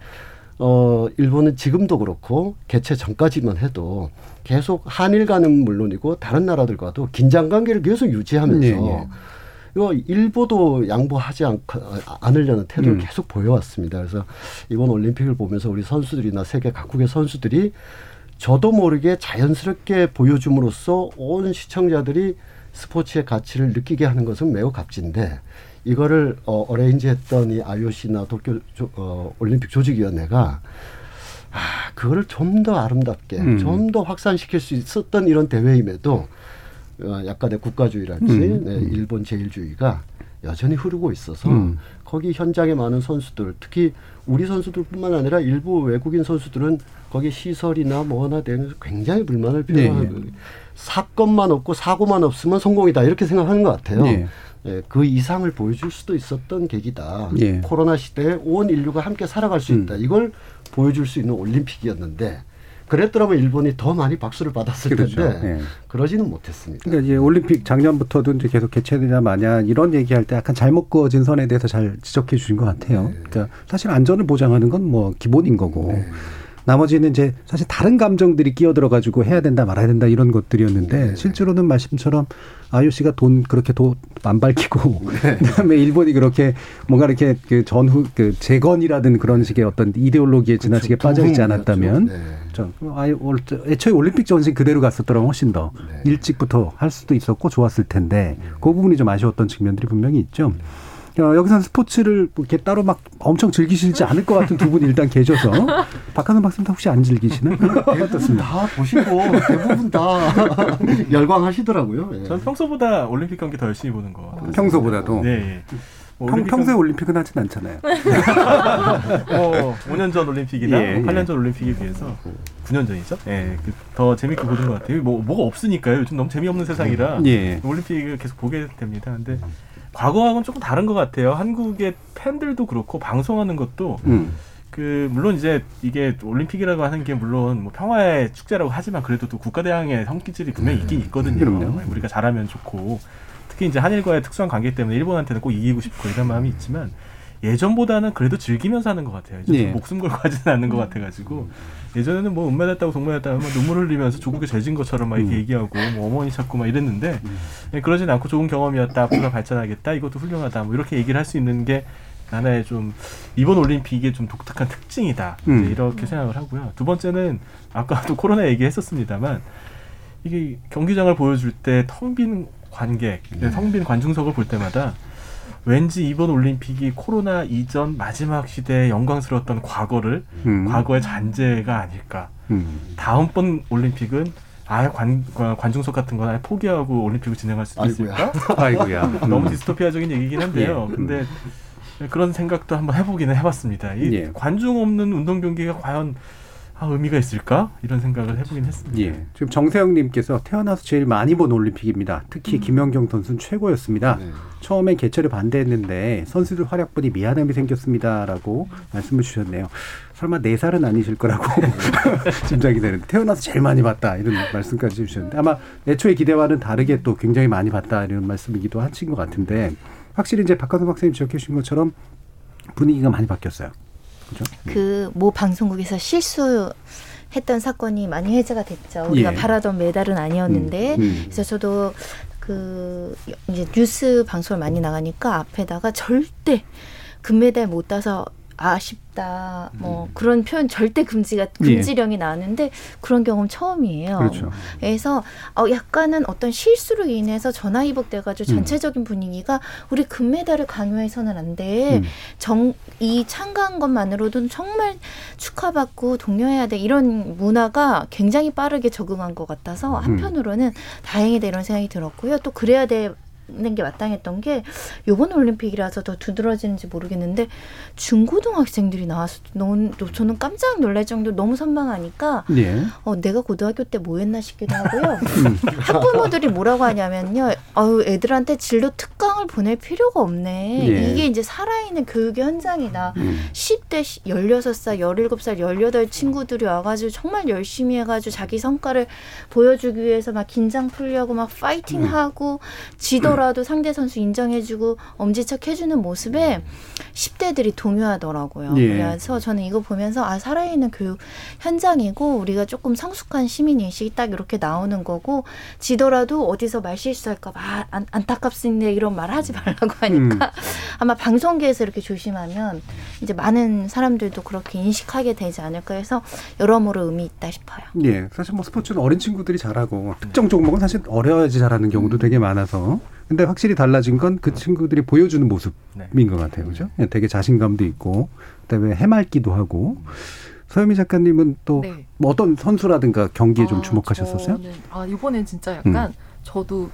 어 일본은 지금도 그렇고 개최 전까지만 해도 계속 한일 간은 물론이고 다른 나라들과도 긴장 관계를 계속 유지하면서 네, 네. 이거 일보도 양보하지 않, 않으려는 태도를 음. 계속 보여왔습니다. 그래서 이번 올림픽을 보면서 우리 선수들이나 세계 각국의 선수들이 저도 모르게 자연스럽게 보여줌으로써 온 시청자들이 스포츠의 가치를 느끼게 하는 것은 매우 값진데 이거를 어, 어레인지했던 이 IOC나 도쿄 조, 어, 올림픽 조직위원회가 아 그거를 좀 더 아름답게 음. 좀더 확산시킬 수 있었던 이런 대회임에도 어, 약간의 국가주의랄지 음. 네, 일본 제일주의가 여전히 흐르고 있어서 음. 거기 현장에 많은 선수들 특히 우리 선수들뿐만 아니라 일부 외국인 선수들은 거기 시설이나 뭐나 되면서 굉장히 불만을 표현하고 네. 사건만 없고 사고만 없으면 성공이다 이렇게 생각하는 것 같아요. 네. 예, 그 이상을 보여줄 수도 있었던 계기다. 예. 코로나 시대에 온 인류가 함께 살아갈 수 있다. 음. 이걸 보여줄 수 있는 올림픽이었는데 그랬더라면 일본이 더 많이 박수를 받았을 그렇죠. 텐데 예. 그러지는 못했습니다. 그러니까 이제 올림픽 작년부터도 이제 계속 개최되냐 마냐 이런 얘기할 때 약간 잘못 그어진 선에 대해서 잘 지적해 주신 것 같아요. 그러니까 사실 안전을 보장하는 건 뭐 기본인 거고 나머지는 이제 사실 다른 감정들이 끼어들어 가지고 해야 된다 말아야 된다 이런 것들이었는데 실제로는 말씀처럼 IOC가 돈 그렇게 돈 안 밝히고 그다음에 일본이 그렇게 뭔가 이렇게 그 전후 그 재건이라든 그런 식의 어떤 이데올로기에 지나치게 빠져 있지 않았다면 저 아예 올- 애초에 올림픽 전신 그대로 갔었더라면 훨씬 더 일찍부터 할 수도 있었고 좋았을 텐데 그 부분이 좀 아쉬웠던 측면들이 분명히 있죠. 어, 여기서는 스포츠를 뭐 이렇게 따로 막 엄청 즐기시지 않을 것 같은 두 분이 일단 계셔서 박한선 박사님 혹시 안 즐기시나요? 어떻습니다. 다 보시고 대부분 다 열광하시더라고요. 예. 저는 평소보다 올림픽 경기 더 열심히 보는 것 같아요. 평소보다도? 네. 예. 뭐 평, 평소에 올림픽은 하진 않잖아요. 어, 5년 전 올림픽이나 예, 예. 8년 전 올림픽에 비해서 9년 전이죠. 예, 그더 재밌게 보는 것 같아요. 뭐 뭐가 없으니까요. 요즘 너무 재미없는 세상이라 예. 올림픽을 계속 보게 됩니다. 근데 과거하고는 조금 다른 것 같아요. 한국의 팬들도 그렇고 방송하는 것도 음. 그 물론 이제 이게 올림픽이라고 하는 게 물론 뭐 평화의 축제라고 하지만 그래도 또 국가 대항의 성기질이 분명히 있긴 있거든요. 그럼요. 우리가 잘하면 좋고 특히 이제 한일과의 특수한 관계 때문에 일본한테는 꼭 이기고 싶고 이런 마음이 있지만 예전보다는 그래도 즐기면서 하는 것 같아요. 이제 예. 목숨 걸고 하지는 않는 것 같아가지고 예전에는 뭐 은메달따고 동메달따고 막 눈물 흘리면서 조국에 죄진 것처럼 막 이렇게 음. 얘기하고 뭐 어머니 찾고 막 이랬는데 예, 그러진 않고 좋은 경험이었다 앞으로 발전하겠다 이것도 훌륭하다 뭐 이렇게 얘기를 할 수 있는 게 하나의 좀 이번 올림픽의 좀 독특한 특징이다 음. 이렇게 생각을 하고요. 두 번째는 아까도 코로나 얘기했었습니다만 이게 경기장을 보여줄 때 텅 빈 관객, 네. 텅빈 관중석을 볼 때마다 왠지 이번 올림픽이 코로나 이전 마지막 시대의 영광스러웠던 과거를 음. 과거의 잔재가 아닐까. 음. 다음번 올림픽은 아예 관, 관- 관중석 같은 건 아예 포기하고 올림픽을 진행할 수도 아이고야. 있을까? 아이고야. 너무 음. 디스토피아적인 얘기긴 한데요. 예. 근데 그런 생각도 한번 해보기는 해봤습니다. 이 예. 관중 없는 운동 경기가 과연 아, 의미가 있을까? 이런 생각을 해보긴 했습니다. 예. 지금 정세영님께서 태어나서 제일 많이 본 올림픽입니다. 특히 김연경 선수는 최고였습니다. 처음엔 개최를 반대했는데 선수들 활약 보니 미안함이 생겼습니다라고 말씀을 주셨네요. 설마 네 살은 아니실 거라고 짐작이 되는데 태어나서 제일 많이 봤다 이런 말씀까지 주셨는데 아마 애초에 기대와는 다르게 또 굉장히 많이 봤다 이런 말씀이기도 하신 것 같은데 확실히 이제 박한성 박사님 지적해 주신 것처럼 분위기가 많이 바뀌었어요. 그죠? 그 모 방송국에서 실수 했던 사건이 많이 회자가 됐죠. 우리가 예. 바라던 메달은 아니었는데 음, 음. 그래서 저도 그 이제 뉴스 방송을 많이 나가니까 앞에다가 절대 금메달 못 따서 아쉽다 뭐 그런 표현 절대 금지가 금지령이 나왔는데 그런 경험 처음이에요. 그렇죠. 그래서 어 약간은 어떤 실수로 인해서 전화위복돼가지고 음. 전체적인 분위기가 우리 금메달을 강요해서는 안 돼. 음. 정이 참가한 것만으로도 정말 축하받고 독려해야 돼 이런 문화가 굉장히 빠르게 적응한 것 같아서 한편으로는 다행이다 이런 생각이 들었고요. 또 그래야 돼. 는 게 마땅했던 게 요번 올림픽이라서 더 두드러지는지 모르겠는데 중고등학생들이 나와서 너무 저는 깜짝 놀랄 정도로 너무 선망하니까 예. 어, 내가 고등학교 때 뭐 했나 싶기도 하고요. 학부모들이 뭐라고 하냐면요. 아유, 애들한테 진로 특강을 보낼 필요가 없네. 예. 이게 이제 살아있는 교육의 현장이다. 음. 10대, 16살, 17살, 18 친구들이 와가지고 정말 열심히 해가지고 자기 성과를 보여주기 위해서 막 긴장 풀려고 막 파이팅 하고 지 더라도 상대 선수 인정해주고 엄지척 해주는 모습에 10대들이 동요하더라고요. 예. 그래서 저는 이거 보면서 아, 살아있는 교육 현장이고 우리가 조금 성숙한 시민 인식이 딱 이렇게 나오는 거고 지더라도 어디서 말 실수할까 봐 안, 안타깝습니다 이런 말 하지 말라고 하니까 아마 방송계에서 이렇게 조심하면 이제 많은 사람들도 그렇게 인식하게 되지 않을까 해서 여러모로 의미 있다 싶어요. 예, 사실 뭐 스포츠는 어린 친구들이 잘하고 특정 종목은 사실 어려야지 잘하는 경우도 되게 많아서 근데 확실히 달라진 건 그 친구들이 보여주는 모습인 것 같아요, 그죠? 예, 되게 자신감도 있고 그 다음에 해맑기도 하고 서유미 작가님은 또 네. 뭐 어떤 선수라든가 경기에 좀 아, 주목하셨었어요? 저는, 아 이번엔 진짜 약간 음. 저도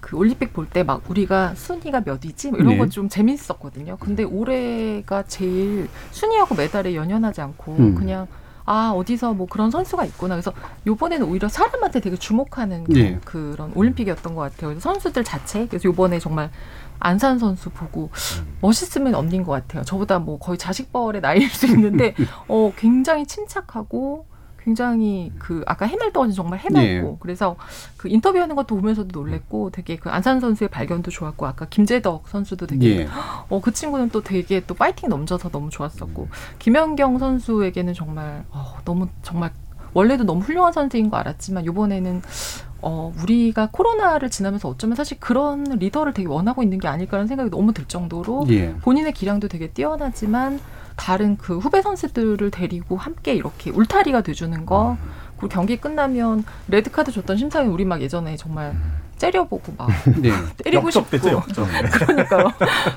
그 올림픽 볼 때 막 우리가 순위가 몇이지 뭐 이런 네. 건좀 재밌었거든요. 근데 올해가 제일 순위하고 메달에 연연하지 않고 음. 그냥 아 어디서 뭐 그런 선수가 있구나. 그래서 요번에는 오히려 사람한테 되게 주목하는 그- 예. 그런 올림픽이었던 것 같아요. 그래서 선수들 자체 그래서 요번에 정말 안산 선수 보고 멋있으면 언니인 것 같아요. 저보다 뭐 거의 자식벌의 나이일 수 있는데 어 굉장히 침착하고 굉장히 그 아까 해맑던 정말 해맑고 예. 그래서 그 인터뷰하는 것도 보면서도 놀랬고 되게 그 안산 선수의 발견도 좋았고 아까 김재덕 선수도 되게 예. 어그 친구는 또 되게 또 파이팅 넘쳐서 너무 좋았었고 김연경 선수에게는 정말 어, 너무 정말 원래도 너무 훌륭한 선수인 거 알았지만 이번에는 어 우리가 코로나를 지나면서 어쩌면 사실 그런 리더를 되게 원하고 있는 게 아닐까라는 생각이 너무 들 정도로 예. 본인의 기량도 되게 뛰어나지만 다른 그 후배 선수들을 데리고 함께 이렇게 울타리가 돼주는 거 그리고 경기 끝나면 레드 카드 줬던 심사위원 우리 막 예전에 정말 째려보고 막 네. 때리고 싶고 역적. 그러니까요.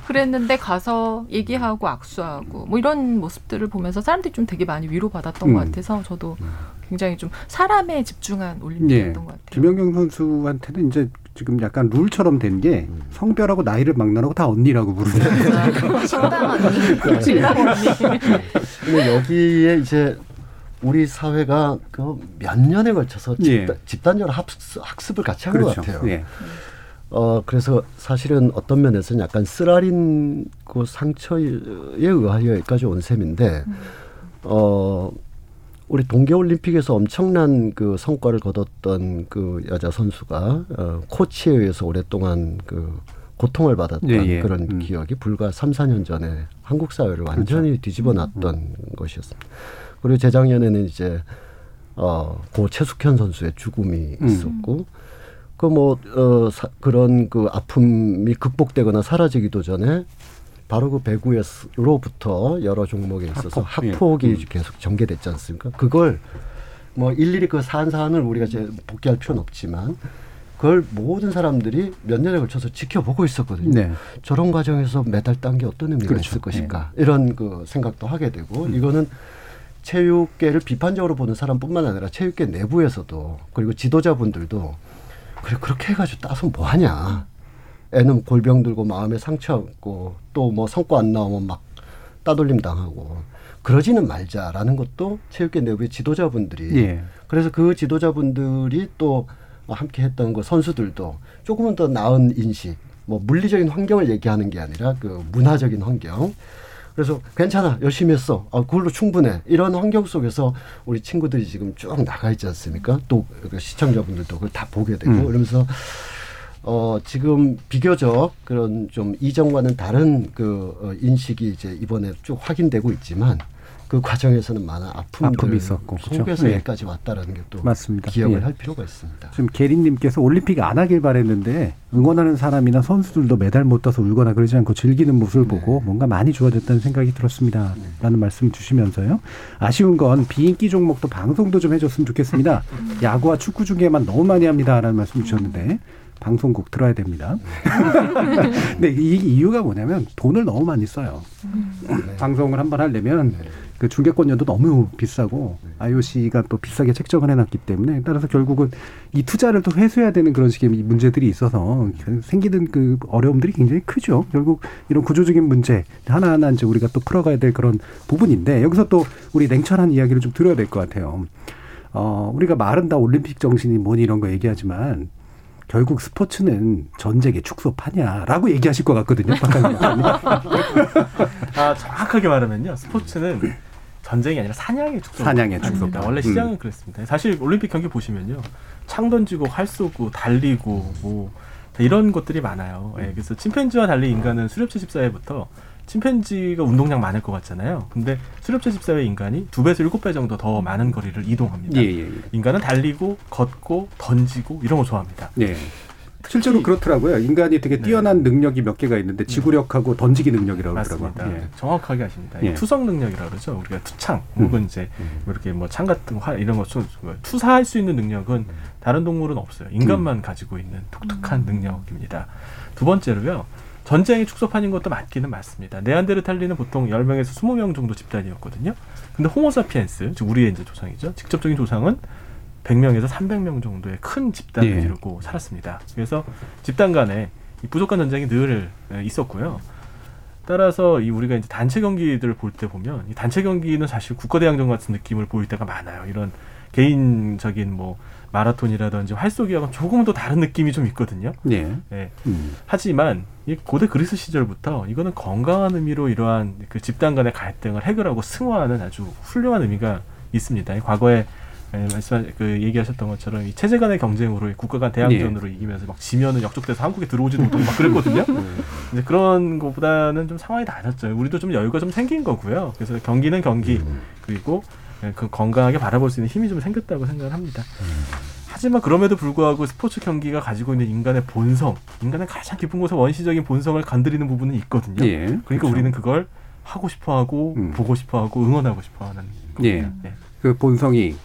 그랬는데 가서 얘기하고 악수하고 뭐 이런 모습들을 보면서 사람들이 좀 되게 많이 위로받았던 음. 것 같아서 저도 굉장히 좀 사람에 집중한 예. 올림픽이었던 것 같아요. 김연경 선수한테는 이제 지금 약간 룰처럼 된 게 성별하고 나이를 막론하고 다 언니라고 부르는. 신방 언니. 신방 언니. 근데 여기에 이제 우리 사회가 그 몇 년에 걸쳐서 예. 집단, 집단적으로 학습, 학습 을 같이 한것 그렇죠. 같아요. 예. 어 그래서 사실은 어떤 면에서는 약간 쓰라린 그 상처에 의하여 여기까지 온 셈인데 어 우리 동계올림픽에서 엄청난 그 성과를 거뒀던 그 여자 선수가 어, 코치에 의해서 오랫동안 그 고통을 받았던 예, 예. 그런 음. 기억이 불과 3, 4년 전에 한국 사회를 완전히 그렇죠. 뒤집어 놨던 것이었습니다. 그리고 재작년에는 이제 어, 고 최숙현 선수의 죽음이 음. 있었고 그뭐 어, 사, 그런 그 아픔이 극복되거나 사라지기도 전에 바로 그 배구로부터 여러 종목에 있어서 학폭, 예. 학폭 이 음. 계속 전개됐지 않습니까? 그걸 뭐 일일이 그 사안 사안을 우리가 이제 복귀할 필요는 없지만 그걸 모든 사람들이 몇 년에 걸쳐서 지켜보고 있었거든요. 네. 저런 과정에서 메달 딴 게 어떤 의미가 그렇죠. 있을 것인가 이런 그 생각도 하게 되고 이거는 체육계를 비판적으로 보는 사람뿐만 아니라 체육계 내부에서도 그리고 지도자분들도 그래 그렇게 해가지고 따서 뭐 하냐 애는 골병 들고 마음에 상처 얻고 또 뭐 성과 안 나오면 막 따돌림 당하고 그러지는 말자라는 것도 체육계 내부의 지도자분들이 예. 그래서 그 지도자분들이 또 함께 했던 그 선수들도 조금은 더 나은 인식, 뭐 물리적인 환경을 얘기하는 게 아니라 그 문화적인 환경. 그래서 괜찮아, 열심히 했어. 아, 그걸로 충분해. 이런 환경 속에서 우리 친구들이 지금 쭉 나가 있지 않습니까? 또그 시청자분들도 그걸 다 보게 되고 음. 이러면서 어, 지금 비교적 그런 좀 이전과는 다른 그 어, 인식이 이제 이번에 쭉 확인되고 있지만 그 과정에서는 많은 아픔이 있었고? 속에서 네. 여기까지 왔다라는 게 또 맞습니다. 기억을 예. 할 필요가 있습니다. 지금 게리님께서 올림픽 안 하길 바랬는데 응원하는 사람이나 선수들도 메달 못 따서 울거나 그러지 않고 즐기는 모습을 보고 뭔가 많이 좋아졌다는 생각이 들었습니다. 라는 말씀 주시면서요. 아쉬운 건 비인기 종목도 방송도 좀 해줬으면 좋겠습니다. 야구와 축구 중계만 너무 많이 합니다. 라는 말씀 주셨는데 방송국 들어야 됩니다. 근데 이 이유가 뭐냐면 돈을 너무 많이 써요. 방송을 한 번 하려면 그 중계권료도 너무 비싸고 IOC가 또 비싸게 책정을 해놨기 때문에 따라서 결국은 이 투자를 또 회수해야 되는 그런 식의 문제들이 있어서 생기는 그 어려움들이 굉장히 크죠. 결국 이런 구조적인 문제 하나하나 이제 우리가 또 풀어가야 될 그런 부분인데 여기서 또 우리 냉철한 이야기를 좀 들어야 될 것 같아요. 어, 우리가 말은 다 올림픽 정신이 뭐니 이런 거 얘기하지만 결국 스포츠는 전쟁의 축소파냐라고 얘기하실 것 같거든요. 아 정확하게 말하면요 스포츠는 전쟁이 아니라 사냥의 축소. 사냥의 축소다. 원래 시장은 음. 그랬습니다. 사실 올림픽 경기 보시면요 창 던지고 활 쏘고 달리고 뭐 이런 것들이 많아요. 예, 그래서 침팬지와 달리 인간은 수렵 채 집사회부터 침팬지가 운동량 많을 것 같잖아요. 근데 수렵 채집사회 인간이 두 배에서 일곱 배 정도 더 많은 거리를 이동합니다. 예, 예, 예. 인간은 달리고 걷고 던지고 이런 거 좋아합니다. 네. 실제로 그렇더라고요. 인간이 되게 뛰어난 능력이 몇 개가 있는데 지구력하고 던지기 능력이라고 그러더라고요. 예. 정확하게 아십니다. 예. 투석 능력이라고 그러죠. 우리가 투창 음. 혹은 이제 뭐 이렇게 뭐 창 같은 활 이런 거 쏘- 뭐 투사할 수 있는 능력은 다른 동물은 없어요. 인간만 음. 가지고 있는 독특한 능력입니다. 두 번째로요. 전쟁의 축소판인 것도 맞기는 맞습니다. 네안데르탈리는 보통 10명에서 20명 정도 집단이었거든요. 근데 호모사피엔스, 즉 우리의 이제 조상이죠. 직접적인 조상은 100명에서 300명 정도의 큰 집단을 예. 이루고 살았습니다. 그래서 집단 간에 이 부족한 전쟁이 늘 에, 있었고요. 따라서 이 우리가 이제 단체 경기들을 볼 때 보면 이 단체 경기는 사실 국가대항전 같은 느낌을 보일 때가 많아요. 이런 개인적인 뭐 마라톤이라든지 활쏘기와는 조금 더 다른 느낌이 좀 있거든요. 예. 예. 음. 하지만 이 고대 그리스 시절부터 이거는 건강한 의미로 이러한 그 집단 간의 갈등을 해결하고 승화하는 아주 훌륭한 의미가 있습니다. 이 과거에 예, 말씀 그 얘기하셨던 것처럼 이 체제 간의 경쟁으로 이 국가 간 대항전으로 이기면서 막 지면은 역적돼서 한국에 들어오지도 못하고 막 그랬거든요. 이제 그런 것보다는 좀 상황이 나아졌죠. 우리도 좀 여유가 좀 생긴 거고요. 그래서 경기는 경기 그리고 예, 그 건강하게 바라볼 수 있는 힘이 좀 생겼다고 생각을 합니다. 하지만 그럼에도 불구하고 스포츠 경기가 가지고 있는 인간의 본성, 인간의 가장 깊은 곳의 원시적인 본성을 건드리는 부분은 있거든요. 예, 그러니까 그렇죠. 우리는 그걸 하고 싶어하고 보고 싶어하고 응원하고 싶어하는 예. 네. 그 본성이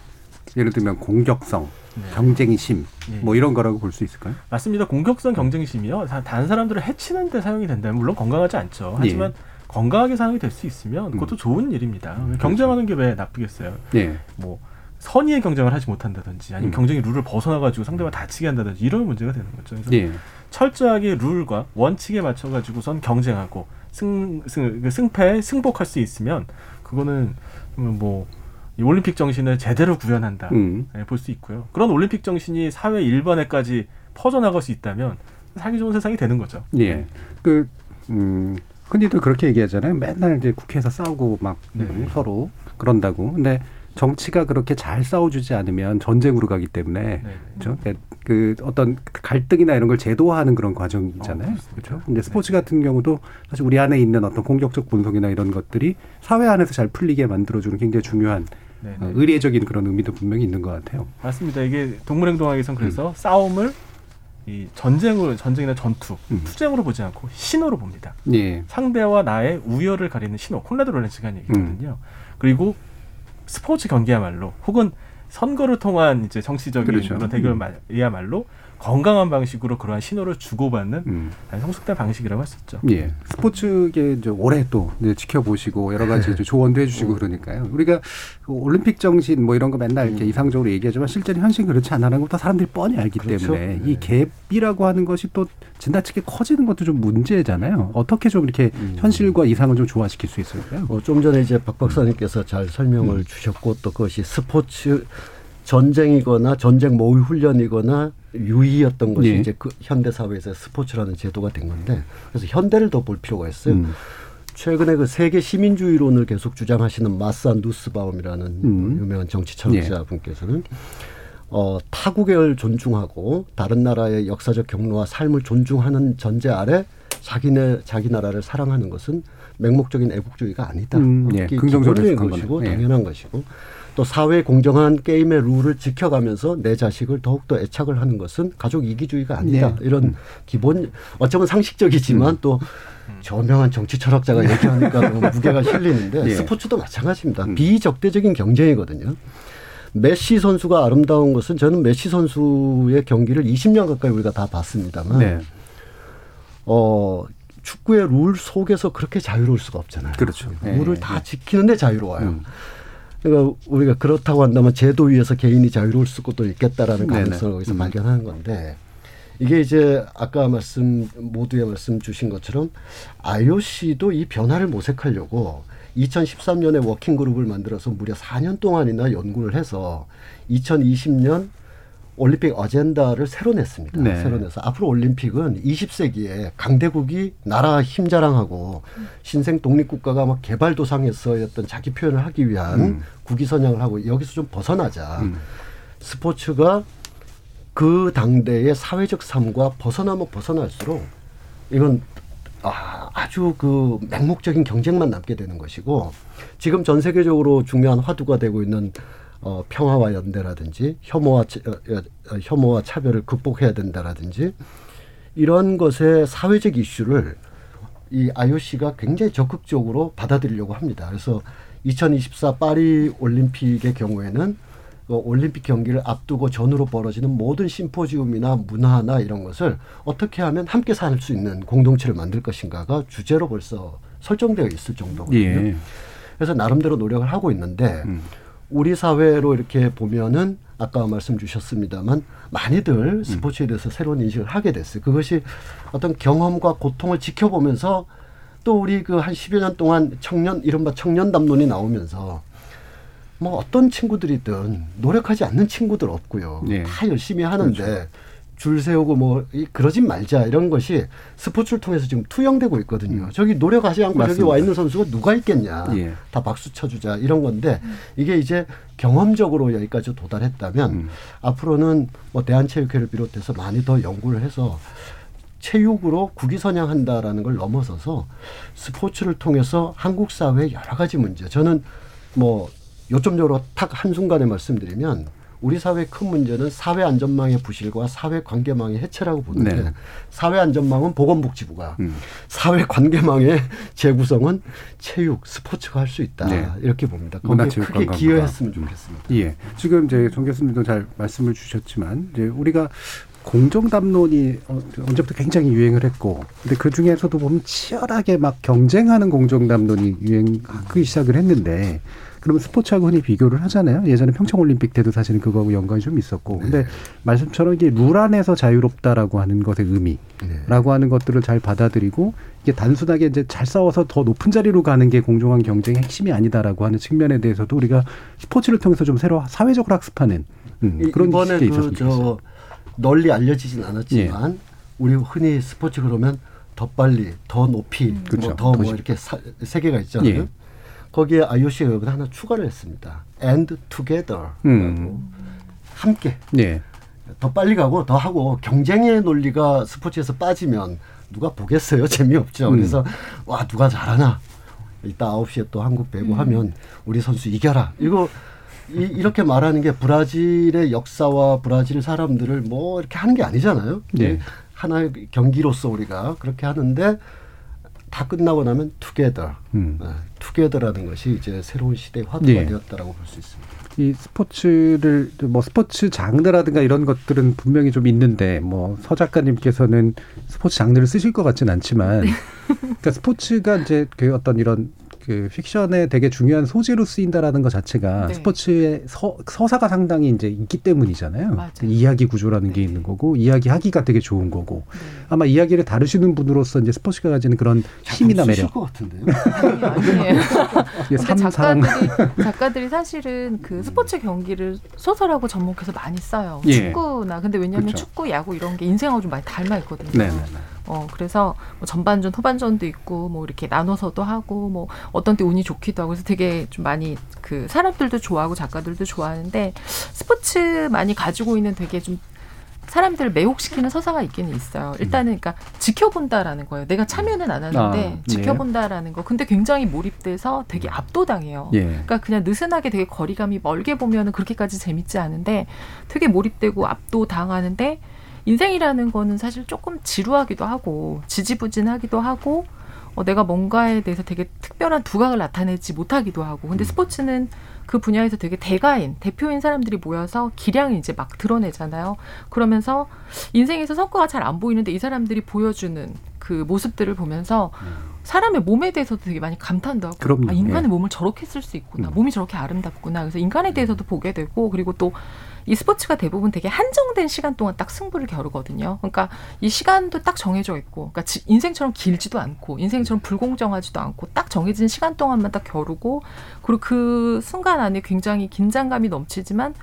예를 들면 공격성, 경쟁심 예. 뭐 이런 거라고 볼 수 있을까요? 맞습니다. 공격성 경쟁심이요. 다- 다른 사람들을 해치는 데 사용이 된다면 물론 건강하지 않죠. 하지만 건강하게 사용이 될수 있으면 그것도 좋은 일입니다. 경쟁하는 게왜 나쁘겠어요? 예. 뭐 선의의 경쟁을 하지 못한다든지 아니면 음. 경쟁의 룰을 벗어나가지고 상대방 다치게 한다든지 이런 문제가 되는 거죠. 그래서 예. 철저하게 룰과 원칙에 맞춰가지고선 경쟁하고 승, 승, 그 승패에 승복할 수 있으면 그거는 뭐이 올림픽 정신을 제대로 구현한다 음. 볼수 있고요. 그런 올림픽 정신이 사회 일반에까지 퍼져나갈 수 있다면 살기 좋은 세상이 되는 거죠. 예. 그, 음, 흔히들 그렇게 얘기하잖아요. 맨날 이제 국회에서 싸우고 막 네. 음, 서로 그런다고. 근데 정치가 그렇게 잘 싸워주지 않으면 전쟁으로 가기 때문에 네. 그렇죠. 그 어떤 갈등이나 이런 걸 제도화하는 그런 과정이잖아요. 어, 그렇죠. 근데 스포츠 같은 경우도 사실 우리 안에 있는 어떤 공격적 본성이나 이런 것들이 사회 안에서 잘 풀리게 만들어주는 굉장히 중요한 네, 어, 네. 의례적인 그런 의미도 분명히 있는 것 같아요. 맞습니다. 이게 동물행동학에서는 그래서 음. 싸움을 이 전쟁으로 전쟁이나 전투, 투쟁으로 보지 않고 신호로 봅니다. 예. 상대와 나의 우열을 가리는 신호, 콘라드 롤렌스가 얘기거든요. 그리고 스포츠 경기야말로 혹은 선거를 통한 이제 정치적인 그렇죠. 그런 대결이야말로 건강한 방식으로 그러한 신호를 주고받는 아주 성숙된 방식이라고 할 수 있죠. 예. 스포츠계 이제 올해 또 이제 지켜보시고 여러 가지 이제 조언도 해주시고 그러니까요. 우리가 그 올림픽 정신 뭐 이런 거 맨날 이렇게 이상적으로 얘기하지만 실제로 현실은 그렇지 않다는 것도 사람들이 뻔히 알기 그렇죠. 때문에 이 갭이라고 하는 것이 또 지나치게 커지는 것도 좀 문제잖아요. 어떻게 좀 이렇게 현실과 이상을 좀 조화시킬 수 있을까요? 어, 좀 전에 이제 박 박사님께서 잘 설명을 주셨고 또 그것이 스포츠 전쟁이거나 전쟁 모의 훈련이거나 유의였던 것이 예. 이제 그 현대 사회에서 스포츠라는 제도가 된 건데 그래서 현대를 더 볼 필요가 있어요. 음. 최근에 그 세계 시민주의론을 계속 주장하시는 마사 누스바움이라는 음. 유명한 정치 철학자 분께서는 어, 타국을 존중하고 다른 나라의 역사적 경로와 삶을 존중하는 전제 아래 자기네 자기 나라를 사랑하는 것은 맹목적인 애국주의가 아니다. 음, 예, 해석한 것이고. 예. 당연한 것이고 또 사회 공정한 게임의 룰을 지켜가면서 내 자식을 더욱더 애착을 하는 것은 가족 이기주의가 아니다. 네. 이런 기본 어쩌면 상식적이지만 음. 또 저명한 정치 철학자가 얘기하니까 너무 무게가 실리는데 예. 스포츠도 마찬가지입니다. 비적대적인 경쟁이거든요. 메시 선수가 아름다운 것은 저는 메시 선수의 경기를 20년 가까이 우리가 다 봤습니다만 네. 어 축구의 룰 속에서 그렇게 자유로울 수가 없잖아요. 그렇죠. 룰을 예, 다 예. 지키는데 자유로워요. 그러니까 우리가 그렇다고 한다면 제도 위에서 개인이 자유로울 수도 있겠다라는 네네. 가능성을 여기서 음. 발견하는 건데 이게 이제 아까 말씀 모두의 말씀 주신 것처럼 IOC도 이 변화를 모색하려고 2013년에 워킹 그룹을 만들어서 무려 4년 동안이나 연구를 해서 2020년 올림픽 어젠다를 새로 냈습니다. 네. 새로 내서 앞으로 올림픽은 20세기에 강대국이 나라 힘 자랑하고 신생 독립국가가 막 개발도상에서였던 자기 표현을 하기 위한 음. 국위 선양을 하고 여기서 좀 벗어나자. 스포츠가 그 당대의 사회적 삶과 벗어나면 벗어날수록 이건 아, 아주 그 맹목적인 경쟁만 남게 되는 것이고 지금 전 세계적으로 중요한 화두가 되고 있는 어, 평화와 연대라든지 혐오와 차- 어, 어, 혐오와 차별을 극복해야 된다라든지 이런 것의 사회적 이슈를 이 IOC가 굉장히 적극적으로 받아들이려고 합니다. 그래서 2024 파리 올림픽의 경우에는 그 올림픽 경기를 앞두고 전후로 벌어지는 모든 심포지움이나 문화나 이런 것을 어떻게 하면 함께 살 수 있는 공동체를 만들 것인가가 주제로 벌써 설정되어 있을 정도거든요. 예. 그래서 나름대로 노력을 하고 있는데 우리 사회로 이렇게 보면은 아까 말씀 주셨습니다만 많이들 스포츠에 대해서 새로운 인식을 하게 됐어요. 그것이 어떤 경험과 고통을 지켜보면서 또 우리 그한 10여 년 동안 청년 이른바 청년 담론이 나오면서 뭐 어떤 친구들이든 노력하지 않는 친구들 없고요. 예. 다 열심히 하는데 그렇죠. 줄 세우고 뭐 이- 그러진 말자 이런 것이 스포츠를 통해서 지금 투영되고 있거든요. 저기 노력하지 않고 저기 맞습니다. 와 있는 선수가 누가 있겠냐. 예. 다 박수 쳐주자 이런 건데 이게 이제 경험적으로 여기까지 도달했다면 앞으로는 뭐 대한체육회를 비롯해서 많이 더 연구를 해서 체육으로 국위 선양한다라는 걸 넘어서서 스포츠를 통해서 한국 사회의 여러 가지 문제 저는 뭐 요점적으로 탁 한순간에 말씀드리면 우리 사회의 큰 문제는 사회 안전망의 부실과 사회 관계망의 해체라고 보는데 네. 사회 안전망은 보건복지부가 음. 사회 관계망의 재구성은 체육, 스포츠가 할 수 있다 네. 이렇게 봅니다. 거기에 크게. 기여했으면 좋겠습니다. 예. 지금 이제 정 교수님도 잘 말씀을 주셨지만 이제 우리가 공정 담론이 어, 언제부터 굉장히 유행을 했고, 근데 그 중에서도 보면 치열하게 막 경쟁하는 공정 담론이 유행하기 시작을 했는데, 그러면 스포츠하고 흔히 비교를 하잖아요. 예전에 평창올림픽 때도 사실은 그거하고 연관이 좀 있었고, 근데 말씀처럼 이게 룰 안에서 자유롭다라고 하는 것의 의미라고 하는 것들을 잘 받아들이고 이게 단순하게 이제 잘 싸워서 더 높은 자리로 가는 게 공정한 경쟁의 핵심이 아니다라고 하는 측면에 대해서도 우리가 스포츠를 통해서 좀 새로 사회적으로 학습하는 음, 이- 그런 이번에. 그저 널리 알려지진 예. 않았지만 우리 흔히 스포츠 그러면 더 빨리, 더 높이, 그렇죠. 뭐더뭐더 이렇게 사- 세 개가 있잖아요. 예. 거기에 IOC가 여기다 하나 추가를 했습니다. And together. 음. 함께. 예. 더 빨리 가고 더 하고 경쟁의 논리가 스포츠에서 빠지면 누가 보겠어요? 재미없죠. 음. 그래서 와 누가 잘하나 이따 9시에 또 한국 배구 음. 하면 우리 선수 이겨라. 이거 이, 이렇게 말하는 게 브라질의 역사와 브라질 사람들을 뭐 이렇게 하는 게 아니잖아요. 예. 하나의 경기로서 우리가 그렇게 하는데 다 끝나고 나면 투게더. 음. 투게더라는 것이 이제 새로운 시대의 화두가 예. 되었다라고 볼 수 있습니다. 이 스포츠를 뭐 스포츠 장르라든가 이런 것들은 분명히 좀 있는데 뭐 서 작가님께서는 스포츠 장르를 쓰실 것 같진 않지만 그러니까 스포츠가 이제 그 어떤 이런 그 픽션에 되게 중요한 소재로 쓰인다라는 것 자체가 네. 스포츠의 서, 서사가 상당히 이제 있기 때문이잖아요. 맞아요. 이야기 구조라는 게 있는 거고 이야기하기가 되게 좋은 거고 아마 이야기를 다루시는 분으로서 이제 스포츠가 가지는 그런 힘이나 매력. 것 같은데요. 아니에요. 작가들이 작가들이 사실은 그 스포츠 경기를 소설하고 접목해서 많이 써요. 예. 축구나 근데 왜냐하면 그렇죠. 축구, 야구 이런 게 인생하고 좀 많이 닮아 있거든요. 네, 네, 네. 어, 그래서 뭐 전반전, 후반전도 있고, 뭐 이렇게 나눠서도 하고, 뭐 어떤 때 운이 좋기도 하고, 그래서 되게 좀 많이 그 사람들도 좋아하고 작가들도 좋아하는데 스포츠 많이 가지고 있는 되게 좀 사람들을 매혹시키는 서사가 있기는 있어요. 일단은 그러니까 지켜본다라는 거예요. 내가 참여는 안 하는데 아, 네. 지켜본다라는 거. 근데 굉장히 몰입돼서 되게 압도당해요. 예. 그러니까 그냥 느슨하게 되게 거리감이 멀게 보면은 그렇게까지 재밌지 않은데 되게 몰입되고 압도당하는데 인생이라는 거는 사실 조금 지루하기도 하고 지지부진하기도 하고 어, 내가 뭔가에 대해서 되게 특별한 두각을 나타내지 못하기도 하고 근데 스포츠는 그 분야에서 되게 대가인 대표인 사람들이 모여서 기량을 이제 막 드러내잖아요. 그러면서 인생에서 성과가 잘 안 보이는데 이 사람들이 보여주는 그 모습들을 보면서 사람의 몸에 대해서도 되게 많이 감탄도 하고 그럼요. 아, 인간의 예. 몸을 저렇게 쓸 수 있구나 몸이 저렇게 아름답구나 그래서 인간에 대해서도 보게 되고 그리고 또 이 스포츠가 대부분 되게 한정된 시간 동안 딱 승부를 겨루거든요. 그러니까 이 시간도 딱 정해져 있고, 그러니까 지- 인생처럼 길지도 않고, 인생처럼 불공정하지도 않고, 딱 정해진 시간 동안만 딱 겨루고, 그리고 그 순간 안에 굉장히 긴장감이 넘치지만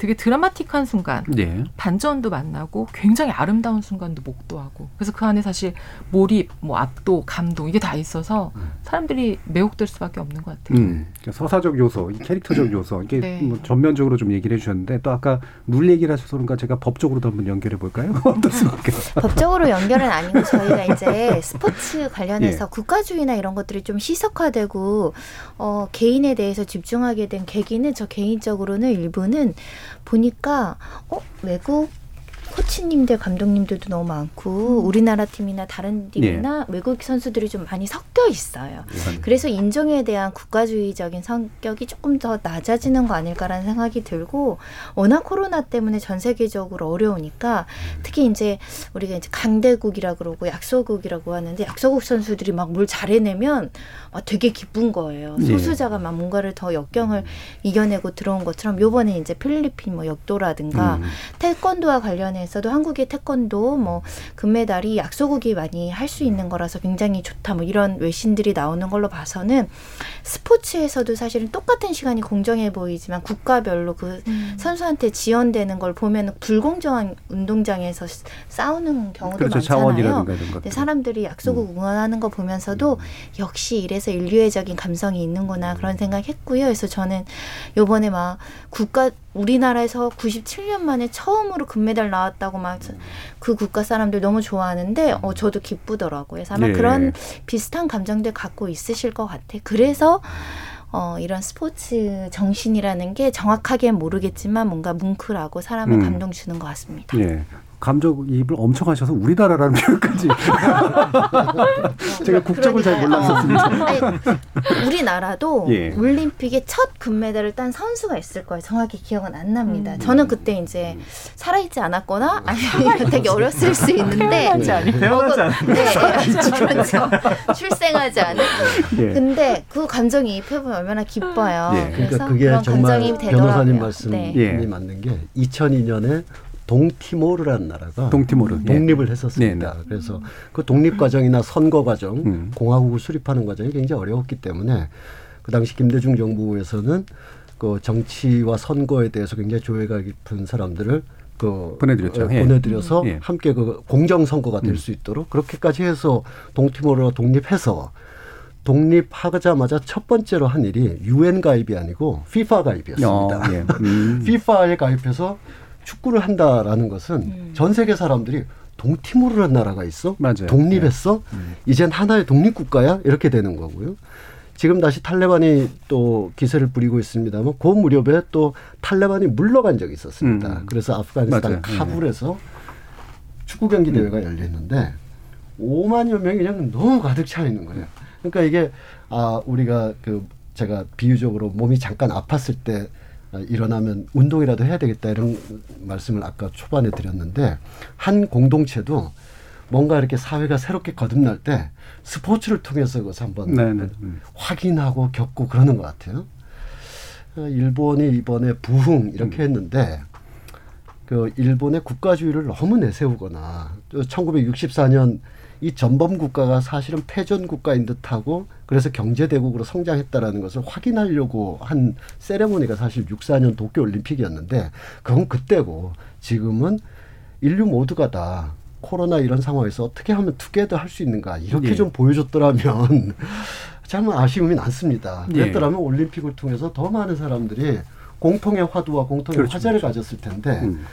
되게 드라마틱한 순간, 예. 반전도 만나고 굉장히 아름다운 순간도 목도하고 그래서 그 안에 사실 몰입, 뭐 압도, 감동 이게 다 있어서 사람들이 매혹될 수밖에 없는 것 같아요. 음, 그러니까 서사적 요소, 이 캐릭터적 요소 이게 네. 뭐 전면적으로 좀 얘기를 해주셨는데 또 아까 룰 얘기를 하셔서 그런가 제가 법적으로도 한번 연결해 볼까요? 어떻습니까? 법적으로 연결은 아니고 저희가 이제 스포츠 관련해서 예. 국가주의나 이런 것들이 좀 희석화되고 어, 개인에 대해서 집중하게 된 계기는 저 개인적으로는 일부는 보니까 어 외국 코치님들 감독님들도 너무 많고 우리나라 팀이나 다른 팀이나 외국 선수들이 좀 많이 섞여 있어요. 그래서 인종에 대한 국가주의적인 성격이 조금 더 낮아지는 거 아닐까라는 생각이 들고 워낙 코로나 때문에 전 세계적으로 어려우니까 특히 이제 우리가 이제 강대국이라 그러고 약소국이라고 하는데 약소국 선수들이 막 뭘 잘해내면 막 되게 기쁜 거예요. 예. 소수자가 막 뭔가를 더 역경을 이겨내고 들어온 것처럼 요번에 이제 필리핀 뭐 역도라든가 음. 태권도와 관련해 서도 한국의 태권도 뭐 금메달이 약소국이 많이 할 수 있는 거라서 굉장히 좋다 뭐 이런 외신들이 나오는 걸로 봐서는 스포츠에서도 사실은 똑같은 시간이 공정해 보이지만 국가별로 그 선수한테 지원되는 걸 보면 불공정한 운동장에서 스- 싸우는 경우도 그렇죠. 많잖아요. 근데 사람들이 약소국 응원하는 거 보면서도 역시 이래서 인류애적인 감성이 있는구나 그런 생각했고요. 그래서 저는 요번에 막 국가 우리나라에서 97년 만에 처음으로 금메달 나왔다고 막 그 국가 사람들 너무 좋아하는데 어 저도 기쁘더라고요. 그래서 아마 예. 그런 비슷한 감정들 갖고 있으실 것 같아. 그래서 어, 이런 스포츠 정신이라는 게 정확하게 모르겠지만 뭔가 뭉클하고 사람에 음. 감동 주는 것 같습니다. 예. 감정이입을 엄청 하셔서 우리나라라는 표현까지 제가 국적을 잘 몰랐었습니다. 우리나라도 예. 올림픽에 첫 금메달을 딴 선수가 있을 거예요. 정확히 기억은 안 납니다. 음. 저는 그때 이제 살아있지 않았거나 아니면 되게 어렸을 수 있는데 태어나지 않은. 태어나지 않은. 네, 그렇죠. 출생하지 않은. 예. 근데 그 감정이입 해보면 얼마나 기뻐요. 예, 그러니까 그게 정말. 변호사님 말씀이 네. 맞는 게 2002년에 동티모르라는 나라가 동티모르, 예. 독립을 했었습니다. 네, 네. 그래서 그 독립 과정이나 선거 과정, 음. 공화국을 수립하는 과정이 굉장히 어려웠기 때문에 그 당시 김대중 정부에서는 그 정치와 선거에 대해서 굉장히 조예가 깊은 사람들을 그 보내드렸죠. 어, 예. 보내드려서 예. 함께 그 공정 선거가 될 음. 수 있도록 그렇게까지 해서 동티모르가 독립해서 독립하자마자 첫 번째로 한 일이 유엔 가입이 아니고 피파 가입이었습니다. 어, 예. 음. 피파에 가입해서 축구를 한다라는 것은 음. 전 세계 사람들이 동티모르라는 나라가 있어? 맞아요. 독립했어? 이젠 하나의 독립국가야? 이렇게 되는 거고요. 지금 다시 탈레반이 또 기세를 부리고 있습니다만 그 무렵에 또 탈레반이 물러간 적이 있었습니다. 음. 그래서 아프가니스탄 맞아요. 음. 카불에서 축구 경기 대회가 열렸는데 5만여 명이 그냥 너무 가득 차 있는 거예요. 그러니까 이게 아 우리가 그 제가 비유적으로 몸이 잠깐 아팠을 때 아, 일어나면 운동이라도 해야 되겠다 이런 말씀을 아까 초반에 드렸는데 한 공동체도 뭔가 이렇게 사회가 새롭게 거듭날 때 스포츠를 통해서 그것을 한번 네, 네. 음. 확인하고 겪고 그러는 것 같아요. 어, 일본이 이번에 부흥 이렇게 했는데 그 일본의 국가주의를 너무 내세우거나 1964년 이 전범 국가가 사실은 패전 국가인 듯하고 그래서 경제 대국으로 성장했다라는 것을 확인하려고 한 세레모니가 사실 64년 도쿄 올림픽이었는데 그건 그때고 지금은 인류 모두가 다 코로나 이런 상황에서 어떻게 하면 투게더 할 수 있는가 이렇게 예. 좀 보여줬더라면 정말 아쉬움이 많습니다. 예. 그랬더라면 올림픽을 통해서 더 많은 사람들이 공통의 화두와 공통의 그렇죠, 화제를 가졌을 텐데 음.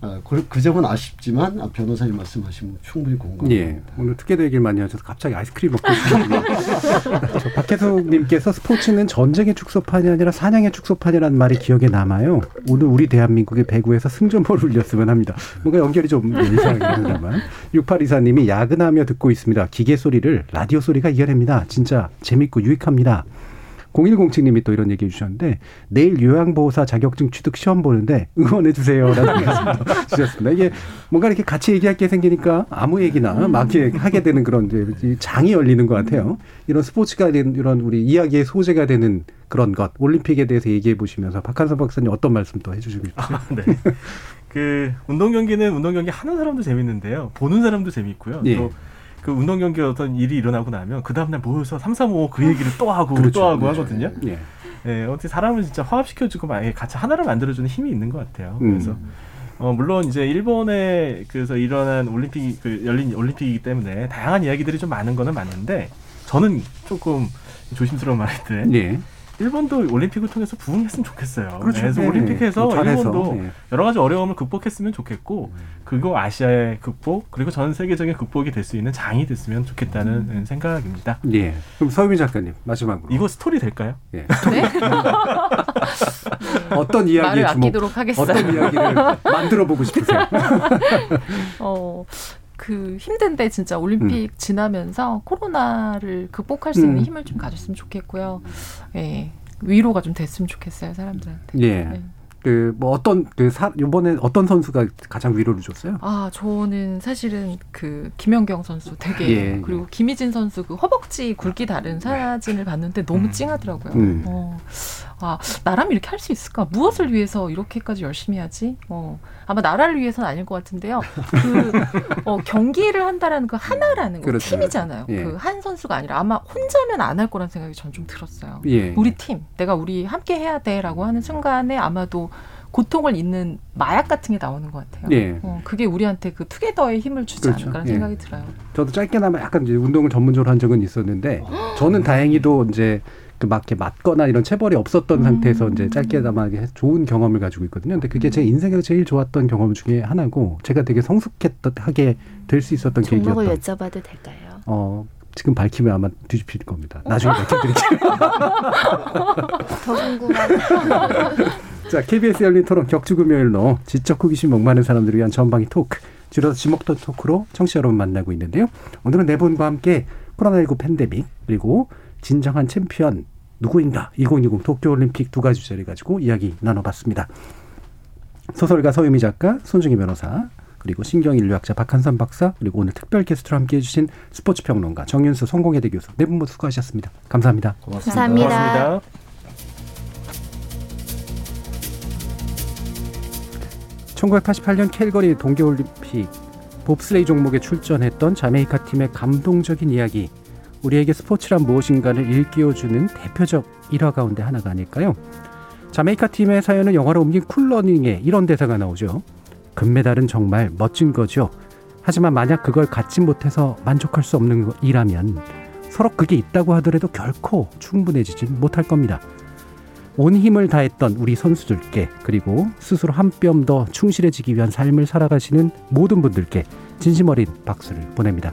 어, 그, 그 점은 아쉽지만 아, 변호사님 말씀하신 분 충분히 공감합니다. 예. 오늘 특혜도 얘기를 많이 하셔서 갑자기 아이스크림 먹고 싶습니다. 저 박혜숙님께서 스포츠는 전쟁의 축소판이 아니라 사냥의 축소판이라는 말이 기억에 남아요. 오늘 우리 대한민국의 배구에서 승전보를 울렸으면 합니다. 뭔가 연결이 좀 이상하긴 합니다만. 6824님이 야근하며 듣고 있습니다. 기계 소리를 라디오 소리가 이겨냅니다. 진짜 재밌고 유익합니다. 0107님이 또 이런 얘기해 주셨는데 내일 요양보호사 자격증 취득 시험 보는데 응원해 주세요라는 말씀 주셨습니다. 이게 뭔가 이렇게 같이 얘기할 게 생기니까 아무 얘기나 막 하게 되는 그런 이제 이 장이 열리는 것 같아요. 이런 스포츠가 된 이런 우리 이야기의 소재가 되는 그런 것 올림픽에 대해서 얘기해 보시면서 박한선 박사님 어떤 말씀 또 해주시고 싶으세요? 네. 그 운동 경기는 운동 경기 하는 사람도 재밌는데요. 보는 사람도 재밌고요. 예. 또 그 운동 경기 어떤 일이 일어나고 나면 그 다음날 모여서 삼삼오오 그 얘기를 또 하고 그렇죠, 또 하고 그렇죠. 하거든요. 예. 예, 어떻게 사람을 진짜 화합시켜주고 막 같이 하나를 만들어주는 힘이 있는 것 같아요. 음. 그래서 어, 물론 이제 일본에 그래서 일어난 올림픽 그 열린 올림픽이기 때문에 다양한 이야기들이 좀 많은 거는 맞는데 저는 조금 조심스러운 말인데 예. 일본도 올림픽을 통해서 부흥했으면 좋겠어요. 그렇죠. 그래서 네, 올림픽에서 뭐 잘해서, 일본도 네. 여러 가지 어려움을 극복했으면 좋겠고 그리고 아시아의 극복 그리고 전 세계적인 극복이 될 수 있는 장이 됐으면 좋겠다는 음. 생각입니다. 예. 그럼 서유민 작가님 마지막으로 이거 스토리 될까요? 예. 어떤 이야기에 주목. 어떤 이야기를 만들어 보고 싶으세요? 어, 그 힘든데 진짜 올림픽 지나면서 코로나를 극복할 수 있는 음. 힘을 좀 가졌으면 좋겠고요. 예. 위로가 좀 됐으면 좋겠어요, 사람들한테. 예. 네. 그뭐 어떤 그 사, 이번에 어떤 선수가 가장 위로를 줬어요? 아, 저는 사실은 그 김연경 선수 되게 예. 그리고 김희진 선수 그 허벅지 굵기 다른 사진을 봤는데 너무 찡하더라고요. 음. 어, 아, 나라면 이렇게 할 수 있을까? 무엇을 위해서 이렇게까지 열심히 하지? 어, 아마 나라를 위해서는 아닐 것 같은데요. 그 어, 경기를 한다라는 그 하나라는 거 그렇죠. 팀이잖아요. 예. 그한 선수가 아니라 아마 혼자면 안 할 거란 생각이 전 좀 들었어요. 예. 우리 팀, 내가 우리 함께 해야 돼 라고 하는 순간에 아마도 고통을 잊는 마약 같은 게 나오는 것 같아요. 예. 어, 그게 우리한테 그 투게더의 힘을 주지 그렇죠. 않을까라는 예. 생각이 들어요. 저도 짧게나마 약간 이제 운동을 전문적으로 한 적은 있었는데 저는 다행히도 이제 그막 이렇게 맞거나 이런 체벌이 없었던 상태에서 이제 짧게나마 이렇게 좋은 경험을 가지고 있거든요. 근데 그게 제 인생에서 제일 좋았던 경험 중에 하나고 제가 되게 성숙했하게 될 수 있었던 종목을 계기였던. 여쭤봐도 될까요? 어 지금 밝히면 아마 뒤집힐 겁니다. 나중에 밝혀드릴게요. 더 궁금하다. 자, KBS 열린 토론 격주 금요일로 지적 호기심 목마른 사람들을 위한 전방위 토크, 줄여서 지목전 토크로 청취자 여러분 만나고 있는데요. 오늘은 네 분과 함께 코로나19 팬데믹, 그리고 진정한 챔피언 누구인가 2020 도쿄올림픽 두 가지 주제를 가지고 이야기 나눠봤습니다. 소설가 서유미 작가, 손중희 변호사, 그리고 신경인류학자 박한선 박사, 그리고 오늘 특별 게스트로 함께해 주신 스포츠 평론가 정윤수 성공회대 교수 네 분 모두 수고하셨습니다. 감사합니다. 감사합니다. 고맙습니다. 1988년 캘거리 동계올림픽 봅슬레이 종목에 출전했던 자메이카 팀의 감동적인 이야기. 우리에게 스포츠란 무엇인가를 일깨워주는 대표적 일화 가운데 하나가 아닐까요? 자메이카 팀의 사연을 영화로 옮긴 쿨러닝에 이런 대사가 나오죠. 금메달은 정말 멋진 거죠. 하지만 만약 그걸 갖지 못해서 만족할 수 없는 일이라면 서로 그게 있다고 하더라도 결코 충분해지진 못할 겁니다. 온 힘을 다했던 우리 선수들께 그리고 스스로 한 뼘 더 충실해지기 위한 삶을 살아가시는 모든 분들께 진심 어린 박수를 보냅니다.